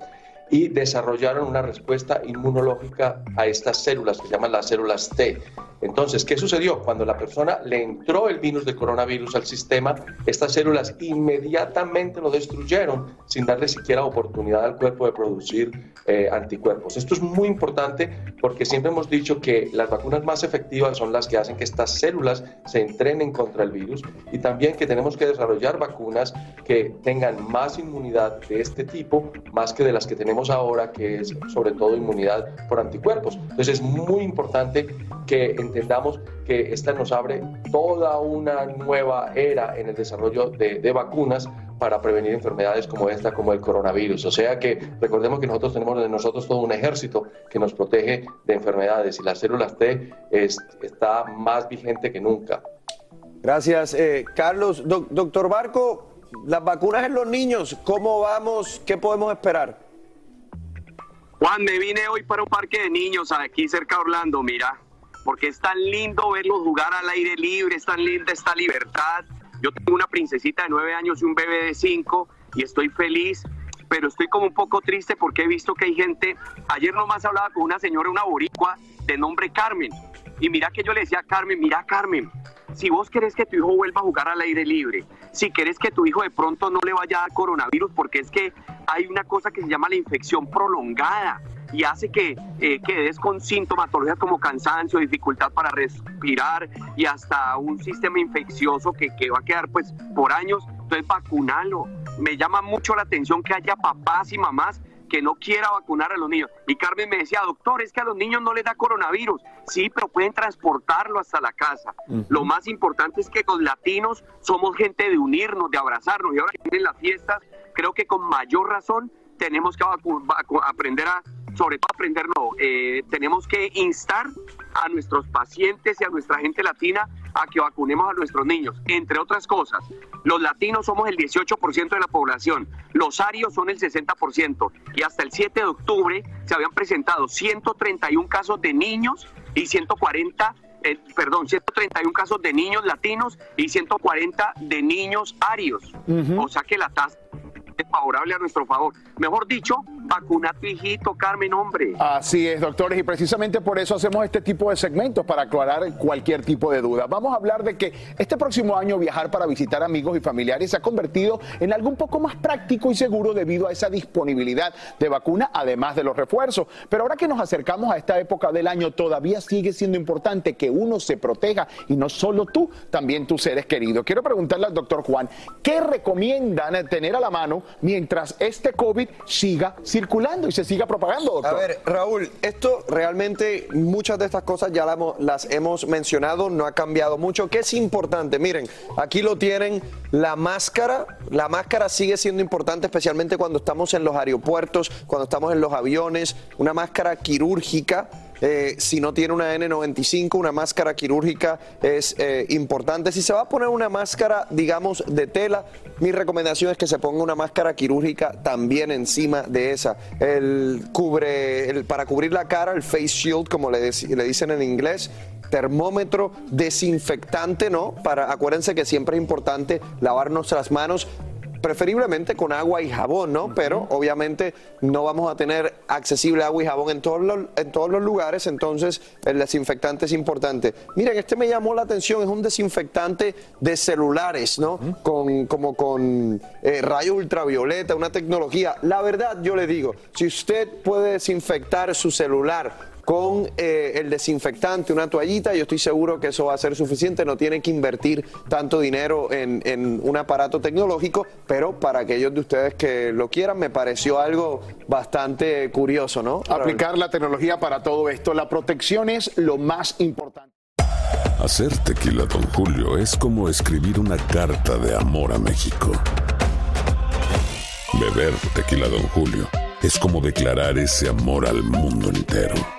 y desarrollaron una respuesta inmunológica a estas células que se llaman las células T. Entonces, ¿qué sucedió? Cuando la persona le entró el virus del coronavirus al sistema, estas células inmediatamente lo destruyeron sin darle siquiera oportunidad al cuerpo de producir eh, anticuerpos. Esto es muy importante porque siempre hemos dicho que las vacunas más efectivas son las que hacen que estas células se entrenen contra el virus y también que tenemos que desarrollar vacunas que tengan más inmunidad de este tipo, más que de las que tenemos ahora, que es sobre todo inmunidad por anticuerpos. Entonces es muy importante que entendamos que esta nos abre toda una nueva era en el desarrollo de, de, vacunas para prevenir enfermedades como esta, como el coronavirus. O sea que recordemos que nosotros tenemos de nosotros todo un ejército que nos protege de enfermedades y las células T es, está más vigente que nunca. Gracias, eh, Carlos. Doc- doctor Barco, las vacunas en los niños, ¿cómo vamos? ¿Qué podemos esperar? Juan, me vine hoy para un parque de niños aquí cerca de Orlando, mira, porque es tan lindo verlos jugar al aire libre, es tan linda esta libertad. Yo tengo una princesita de nueve años y un bebé de cinco y estoy feliz, pero estoy como un poco triste porque he visto que hay gente, ayer nomás hablaba con una señora, una boricua de nombre Carmen, y mira que yo le decía a Carmen, mira Carmen, si vos querés que tu hijo vuelva a jugar al aire libre, si querés que tu hijo de pronto no le vaya a dar coronavirus, porque es que hay una cosa que se llama la infección prolongada y hace que eh, quedes con sintomatologías como cansancio, dificultad para respirar y hasta un sistema infeccioso que, que va a quedar pues por años. Entonces vacunalo. Me llama mucho la atención que haya papás y mamás que no quiera vacunar a los niños. Y Carmen me decía, doctor, es que a los niños no les da coronavirus. Sí, pero pueden transportarlo hasta la casa. Lo más importante es que los latinos somos gente de unirnos, de abrazarnos. Y ahora que vienen las fiestas, creo que con mayor razón tenemos que aprender a, sobre todo aprender, no, eh, tenemos que instar a nuestros pacientes y a nuestra gente latina a que vacunemos a nuestros niños, entre otras cosas. Los latinos somos el 18% de la población, los arios son el 60% y hasta el 7 de octubre se habían presentado 131 casos de niños y 140 eh, perdón, 131 casos de niños latinos y 140 de niños arios. O sea que la tasa favorable a nuestro favor. Mejor dicho, vacuna tu hijito, Carmen, hombre. Así es, doctores, y precisamente por eso hacemos este tipo de segmentos para aclarar cualquier tipo de duda. Vamos a hablar de que este próximo año viajar para visitar amigos y familiares se ha convertido en algo un poco más práctico y seguro debido a esa disponibilidad de vacuna, además de los refuerzos. Pero ahora que nos acercamos a esta época del año, todavía sigue siendo importante que uno se proteja y no solo tú, también tus seres queridos. Quiero preguntarle al doctor Juan, ¿qué recomiendan tener a la mano mientras este COVID siga circulando y se siga propagando? A ver, Raúl, esto realmente, muchas de estas cosas ya las hemos mencionado, no ha cambiado mucho. ¿Qué es importante? Miren, aquí lo tienen, la máscara. La máscara sigue siendo importante, especialmente cuando estamos en los aeropuertos, cuando estamos en los aviones. Una máscara quirúrgica. Eh, si no tiene una N95, una máscara quirúrgica es eh, importante. Si se va a poner una máscara, digamos, de tela, mi recomendación es que se ponga una máscara quirúrgica también encima de esa. El cubre, el, para cubrir la cara, el face shield, como le, le dicen en inglés, termómetro, desinfectante, ¿no? Para, acuérdense que siempre es importante lavar nuestras manos preferiblemente con agua y jabón, ¿no? Pero obviamente no vamos a tener accesible agua y jabón en todos los, en todos los lugares, entonces el desinfectante es importante. Miren, este me llamó la atención, es un desinfectante de celulares, ¿no? Con, como con eh, rayos ultravioleta, una tecnología. La verdad, yo le digo, si usted puede desinfectar su celular con eh, el desinfectante, una toallita, yo estoy seguro que eso va a ser suficiente, no tiene que invertir tanto dinero en, en un aparato tecnológico, pero para aquellos de ustedes que lo quieran, me pareció algo bastante curioso, ¿no? Aplicar la tecnología para todo esto, la protección es lo más importante. Hacer tequila, Don Julio, es como escribir una carta de amor a México. Beber tequila, Don Julio, es como declarar ese amor al mundo entero.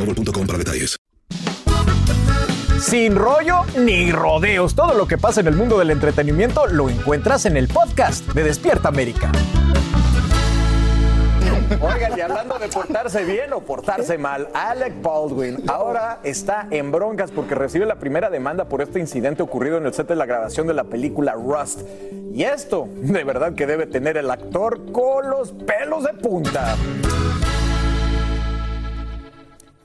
boostmobile.com para detalles. Sin rollo ni rodeos, todo lo que pasa en el mundo del entretenimiento lo encuentras en el podcast de Despierta América. Oigan, y hablando de portarse bien o portarse mal, Alec Baldwin ahora está en broncas porque recibe la primera demanda por este incidente ocurrido en el set de la grabación de la película Rust. Y esto, de verdad que debe tener el actor con los pelos de punta.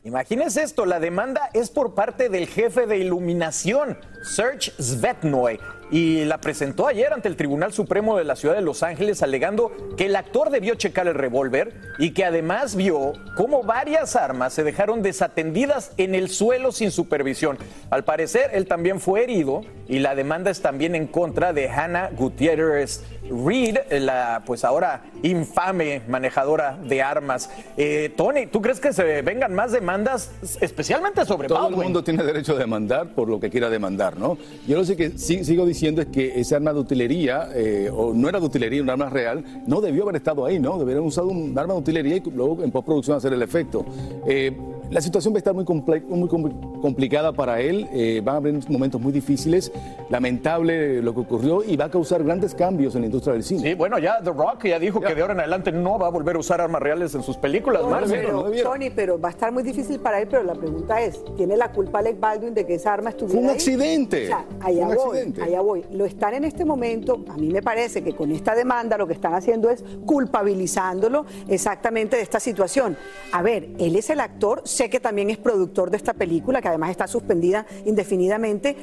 Imagínense esto, la demanda es por parte del jefe de iluminación, Serge Svetnoy, y la presentó ayer ante el Tribunal Supremo de la Ciudad de Los Ángeles alegando que el actor debió checar el revólver y que además vio cómo varias armas se dejaron desatendidas en el suelo sin supervisión. Al parecer, él también fue herido y la demanda es también en contra de Hannah Gutiérrez Reed, la pues ahora infame manejadora de armas. Eh, Tony, ¿tú crees que se vengan más demandas, especialmente sobre Todo Baldwin? el mundo tiene derecho a demandar por lo que quiera demandar, ¿no? Yo lo sé que sí- sigo diciendo es que ese arma de utilería, eh, o no era de utilería, un arma real, no debió haber estado ahí, ¿no? Deberían usado un arma de utilería y luego en postproducción hacer el efecto. Eh, la situación va a estar muy, comple- muy compli- complicada para él, eh, van a haber momentos muy difíciles, lamentable lo que ocurrió y va a causar grandes cambios en la industria del cine. Sí, bueno, ya The Rock ya dijo que de ahora en adelante no va a volver a usar armas reales en sus películas. No, Marce. pero, Tony, pero va a estar muy difícil para él, pero la pregunta es, ¿tiene la culpa Alec Baldwin de que esa arma estuviera Fue un ahí? accidente. O sea, Fue allá un voy, accidente. allá voy. Lo están en este momento, a mí me parece que con esta demanda lo que están haciendo es culpabilizándolo exactamente de esta situación. A ver, él es el actor, sé que también es productor de esta película, que además está suspendida indefinidamente,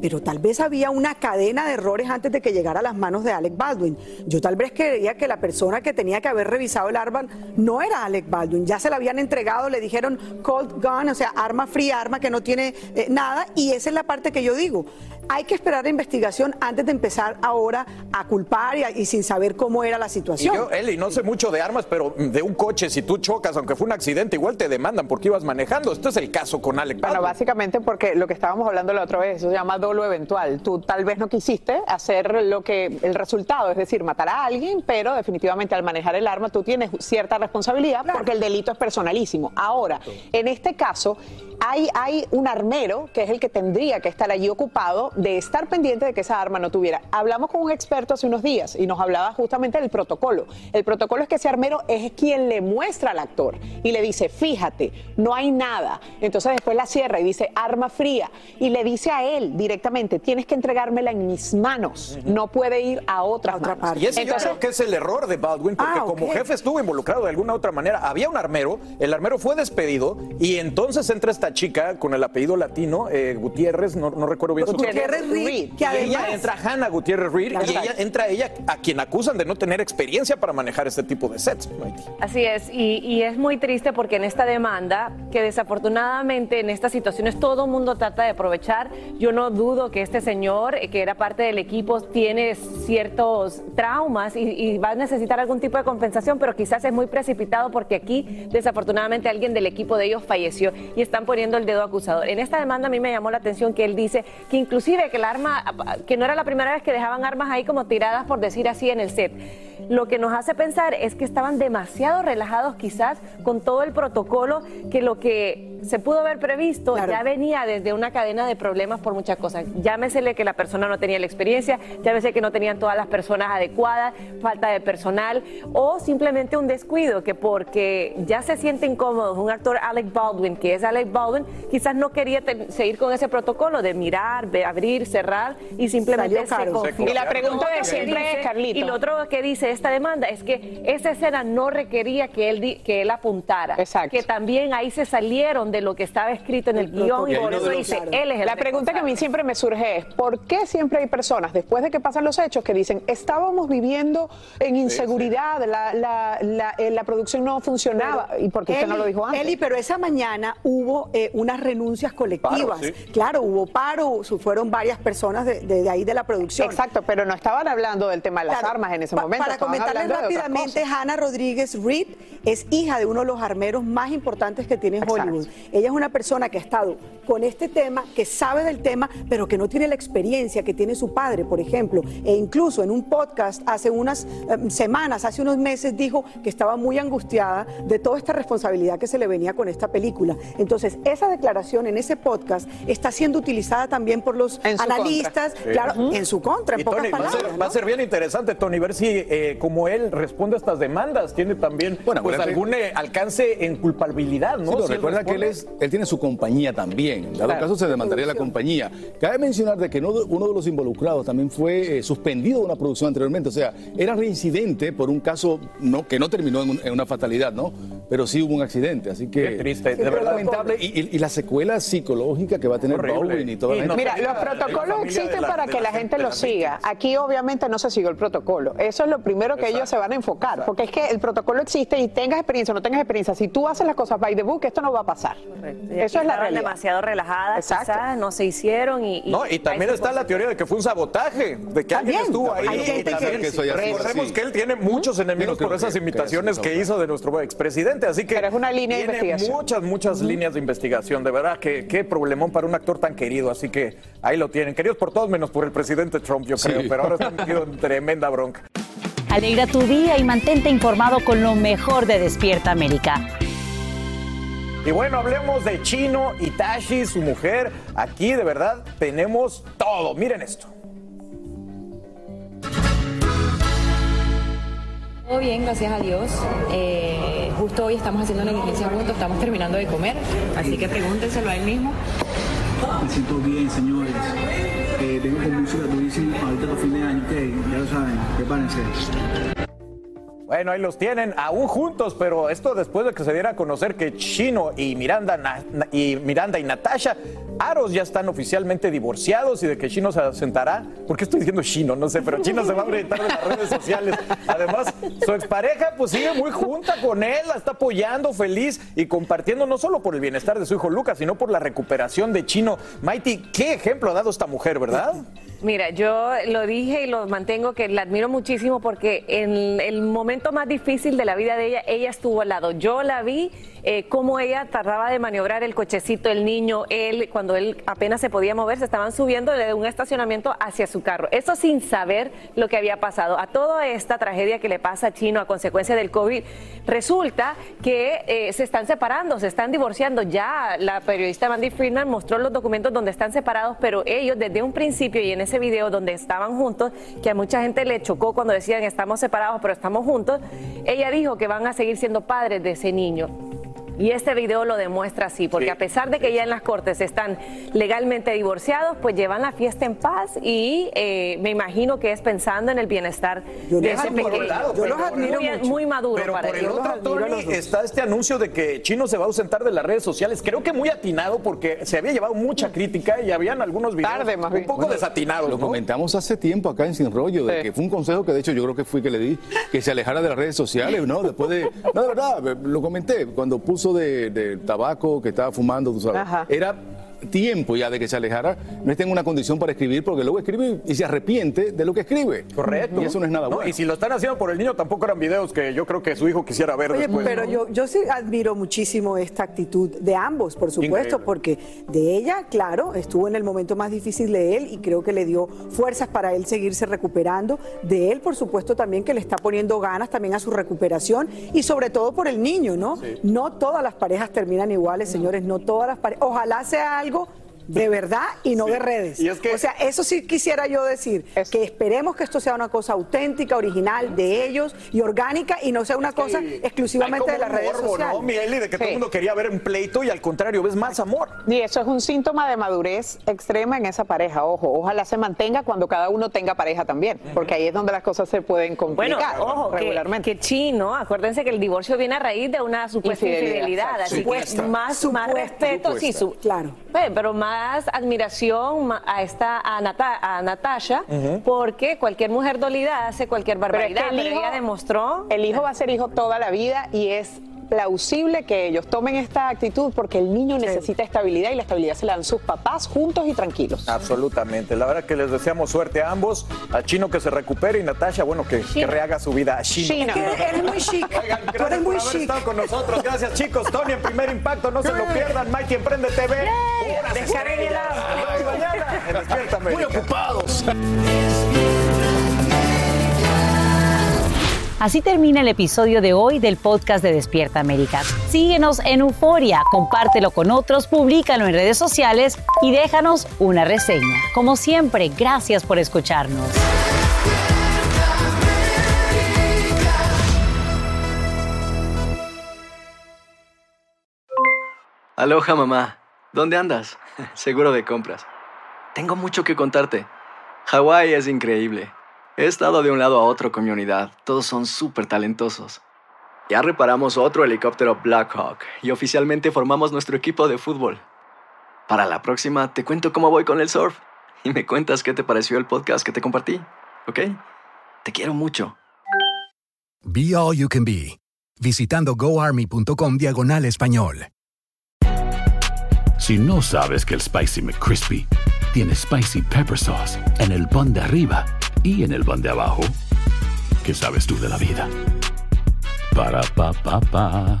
pero tal vez había una cadena de errores antes de que llegara a las manos de Alec Baldwin. Yo tal vez creía que la persona que tenía que haber revisado el arma no era Alec Baldwin, ya se la habían entregado, le dijeron cold gun, o sea, arma fría, arma que no tiene eh, nada, y esa es la parte que yo digo. Hay que esperar la investigación antes de empezar ahora a culpar y, a- y sin saber cómo era la Y situación. yo, Eli, no sé mucho de armas, pero de un coche, si tú chocas, aunque fue un accidente, igual te demandan porque ibas manejando. Este es el caso con Alec Bueno, básicamente porque lo que estábamos hablando la otra vez, eso se llama dolo eventual. Tú tal vez no quisiste hacer lo que el resultado, es decir, matar a alguien, pero definitivamente al manejar el arma tú tienes cierta responsabilidad porque el delito es personalísimo. Ahora, en este caso hay, hay un armero que es el que tendría que estar allí ocupado de estar pendiente de que esa arma no tuviera. Hablamos con un experto hace unos días y nos hablaba justamente del protocolo. El protocolo es que ese armero es quien le muestra al actor y le dice, fíjate, no hay nada. Entonces después la cierra y dice, arma fría. Y le dice a él directamente, tienes que entregármela en mis manos. No puede ir a otras manos. Y ese Entonces, yo creo que es el error de Baldwin, porque Ah, como jefe estuvo involucrado de alguna otra manera. Había un armero, el armero fue despedido y entonces entra esta chica con el apellido latino, eh, Gutiérrez, no, no recuerdo bien su Gutiérrez Reed, que además- ella entra Hannah Gutiérrez Reed y ella entra ella a quien acusan de no tener experiencia para manejar este tipo de sets. Así es, y, y es muy triste porque en esta demanda, que desafortunadamente en estas situaciones todo mundo trata de aprovechar, yo no dudo que este señor, eh, que era parte del equipo, tiene ciertos traumas y, y va a necesitar algún tipo de compensación, pero quizás es muy precipitado porque aquí desafortunadamente alguien del equipo de ellos falleció y están poniendo el dedo acusador. En esta demanda a mí me llamó la atención que él dice que inclusive que el arma, que no era la primera vez que dejaban armas ahí como tiradas por decir así en el set. Lo que nos hace pensar es que estaban demasiado relajados quizás con todo el protocolo, que lo que se pudo haber previsto ya venía desde una cadena de problemas por muchas cosas. Llámesele que la persona no tenía la experiencia, llámese que no tenían todas las personas adecuadas, falta de personal o simplemente un descuido que porque ya se siente incómodo un actor Alec Baldwin, que es Alec Baldwin, quizás no quería seguir con ese protocolo de mirar, ve- abrir, cerrar y simplemente se confió. Y la pregunta de siempre es, Carlito. Y lo otro que dice esta demanda es que esa escena no requería que él, di- que él apuntara. Que también ahí se salieron de lo que estaba escrito en el, guion y por eso dice, él es el La pregunta que a mí siempre me surge es, ¿por qué siempre hay personas, después de que pasan los hechos, que dicen, estábamos viviendo en inseguridad, La, la, la, eh, la producción no funcionaba? ¿Y por qué usted no lo dijo antes? Eli, pero esa mañana hubo eh, unas renuncias colectivas. Paro, sí. Claro, hubo paro, su- fueron varias personas de, de- de ahí de la producción. Exacto, pero no estaban hablando del tema de las Claro, armas en ese pa- momento. Para comentarles rápidamente. Hannah Rodríguez Reed es hija de uno de los armeros más importantes que tiene Hollywood. Ella es una persona que ha estado con este tema, que sabe del tema, pero que no tiene la experiencia que tiene su padre, por ejemplo. E incluso en un podcast hace unas eh, semanas, hace unos meses, dijo que estaba muy angustiada de toda esta responsabilidad que se le venía con esta película. Entonces, esa declaración en ese podcast está siendo utilizada también por los analistas, contra. claro, en su contra, en Y pocas Tony, va a, ser, va a ser bien interesante, Tony, ver si eh, como él responde a estas demandas, tiene también pues, algún eh, alcance en culpabilidad, ¿no? Sí, Si recuerda que él. Es, él tiene su compañía también. En dado Claro. caso, se demandaría la compañía. Cabe mencionar de que uno de, uno de los involucrados también fue eh, suspendido de una producción anteriormente. O sea, era reincidente por un caso no, que no terminó en, un- en una fatalidad, ¿no? Pero sí hubo un accidente. Así que. Qué triste, de Sí, verdad. lamentable. Y, y- y la secuela psicológica que va a tener. Bowen y toda la Y gente. Mira, los protocolos existen para que la gente los siga. Aquí obviamente no se siguió el protocolo. Eso es lo primero que ellos se van a enfocar, porque es que el protocolo existe y tengas experiencia o no tengas experiencia. Si tú haces las cosas by the book, esto no va a pasar. Eso es la realidad. demasiado relajadas, quizás, no se hicieron y... y- No, y también está la teoría de que fue un sabotaje, de que alguien estuvo ahí. Hay gente que- Recordemos así. que él tiene muchos enemigos creo por esas que- que imitaciones es que hizo de nuestro expresidente, así que Pero es una línea de tiene investigación. muchas, muchas líneas de investigación, de verdad, que qué problemón para un actor tan querido, así que ahí lo tienen, queridos por todos menos por el presidente Trump, yo creo, pero ahora está metido en tremenda bronca. Alegra tu día y mantente informado con lo mejor de Despierta América. Y bueno, hablemos de Chino Itachi, su mujer. Aquí de verdad tenemos todo. Miren esto. Todo bien, gracias a Dios. Eh, justo hoy estamos haciendo una diligencia juntos, estamos terminando de comer, así que pregúntenselo a él mismo. Me siento bien, señores. Eh, vengo con música durísima ahorita para fin de año, ok. Ya lo saben, prepárense. Bueno, ahí los tienen, aún juntos, pero esto después de que se diera a conocer que Chino y Miranda, y Miranda y Natasha Aros ya están oficialmente divorciados y de que Chino se asentará. ¿Por qué estoy diciendo Chino? No sé, pero Chino se va a orientar de las redes sociales. Además, su expareja pues sigue muy junta con él, la está apoyando, feliz y compartiendo no solo por el bienestar de su hijo Lucas, sino por la recuperación de Chino. Mighty, ¿qué ejemplo ha dado esta mujer, verdad? Mira, yo lo dije y lo mantengo que la admiro muchísimo porque en el momento más difícil de la vida de ella, ella estuvo al lado. Yo la vi eh, cómo ella tardaba de maniobrar el cochecito, el niño, él, cuando él apenas se podía mover, se estaban subiendo de un estacionamiento hacia su carro. Eso sin saber lo que había pasado. A toda esta tragedia que le pasa a Chino a consecuencia del COVID, resulta que eh, se están separando, se están divorciando. Ya la periodista Mandy Friedman mostró los documentos donde están separados, pero ellos desde un principio y en ese video donde estaban juntos, que a mucha gente le chocó cuando decían estamos separados pero estamos juntos, ella dijo que van a seguir siendo padres de ese niño. Y este video lo demuestra así, porque a pesar de que ya en las cortes están legalmente divorciados, pues llevan la fiesta en paz y eh, me imagino que es pensando en el bienestar de Eso ese pequeño. lado, pero por el- muy, muy maduro Pero para por el ellos. otro, Tony, está este anuncio de que Chino se va a ausentar de las redes sociales. Creo que muy atinado porque se había llevado mucha crítica y habían algunos videos un poco Bueno, desatinados. Lo ¿no? comentamos hace tiempo acá en Sin Rollo, de que fue un consejo que de hecho yo creo que fui que le di, que se alejara de las redes sociales, ¿no? Después de. No, de verdad, lo comenté, cuando puso de, de tabaco que estaba fumando, tú sabes. Ajá. Era tiempo ya de que se alejara, no esté en una condición para escribir, porque luego escribe y se arrepiente de lo que escribe. Correcto. Y eso no es nada No, bueno. Y si lo están haciendo por el niño, tampoco eran videos que yo creo que su hijo quisiera ver Oye, después. pero ¿no? yo, yo sí admiro muchísimo esta actitud de ambos, por supuesto, Increíble. porque de ella, claro, estuvo en el momento más difícil de él y creo que le dio fuerzas para él seguirse recuperando. De él, por supuesto, también que le está poniendo ganas también a su recuperación y sobre todo por el niño, ¿no? No todas las parejas terminan iguales, señores, no todas las parejas. Ojalá sea algo 이거 de verdad y no de redes. O sea, eso sí quisiera yo decir, que esperemos que esto sea una cosa auténtica, original de ellos y orgánica y no sea una cosa exclusivamente de las redes sociales. ¿no, Migueli? De que todo el mundo quería ver un pleito y al contrario, ves más amor. Y eso es un síntoma de madurez extrema en esa pareja. Ojo, ojalá se mantenga cuando cada uno tenga pareja también, porque ahí es donde las cosas se pueden Bueno, complicar ojo, que, regularmente. que chino, acuérdense que el divorcio viene a raíz de una supuesta Infidelidad, infidelidad, así supuesta. que más, más Supuesta. respeto, sí, su, claro. pero más admiración a esta a, Nata- a Natasha, porque cualquier mujer dolida hace cualquier Pero es barbaridad, pero, hijo, ella demostró el hijo va a ser hijo toda la vida y es plausible que ellos tomen esta actitud porque el niño necesita estabilidad y la estabilidad se la dan sus papás juntos y tranquilos. Absolutamente. La verdad que les deseamos suerte a ambos. A Chino que se recupere y Natasha, bueno, que, que rehaga su vida a Chino. Chino. Es que eres muy chic. Oigan, gracias eres muy por haber chic. estado con nosotros. Gracias, chicos. Tony en Primer Impacto. No se lo pierdan. Mikey Emprende TV. Descarguen el mañana en Despierta América. Muy ocupados. Así termina el episodio de hoy del podcast de Despierta América. Síguenos en Euforia, compártelo con otros, públicalo en redes sociales y déjanos una reseña. Como siempre, gracias por escucharnos. Aloha mamá, ¿dónde andas? Seguro de compras. Tengo mucho que contarte. Hawái es increíble. He estado de un lado a otro con mi unidad. Todos son súper talentosos. Ya reparamos otro helicóptero Blackhawk y oficialmente formamos nuestro equipo de fútbol. Para la próxima te cuento cómo voy con el surf y me cuentas qué te pareció el podcast que te compartí, ¿ok? Te quiero mucho. Be All You Can Be, visitando goarmy.com diagonal español. Si no sabes que el Spicy McCrispy tiene Spicy Pepper Sauce en el pan de arriba y en el pan de abajo, ¿qué sabes tú de la vida? Para, pa, pa, pa.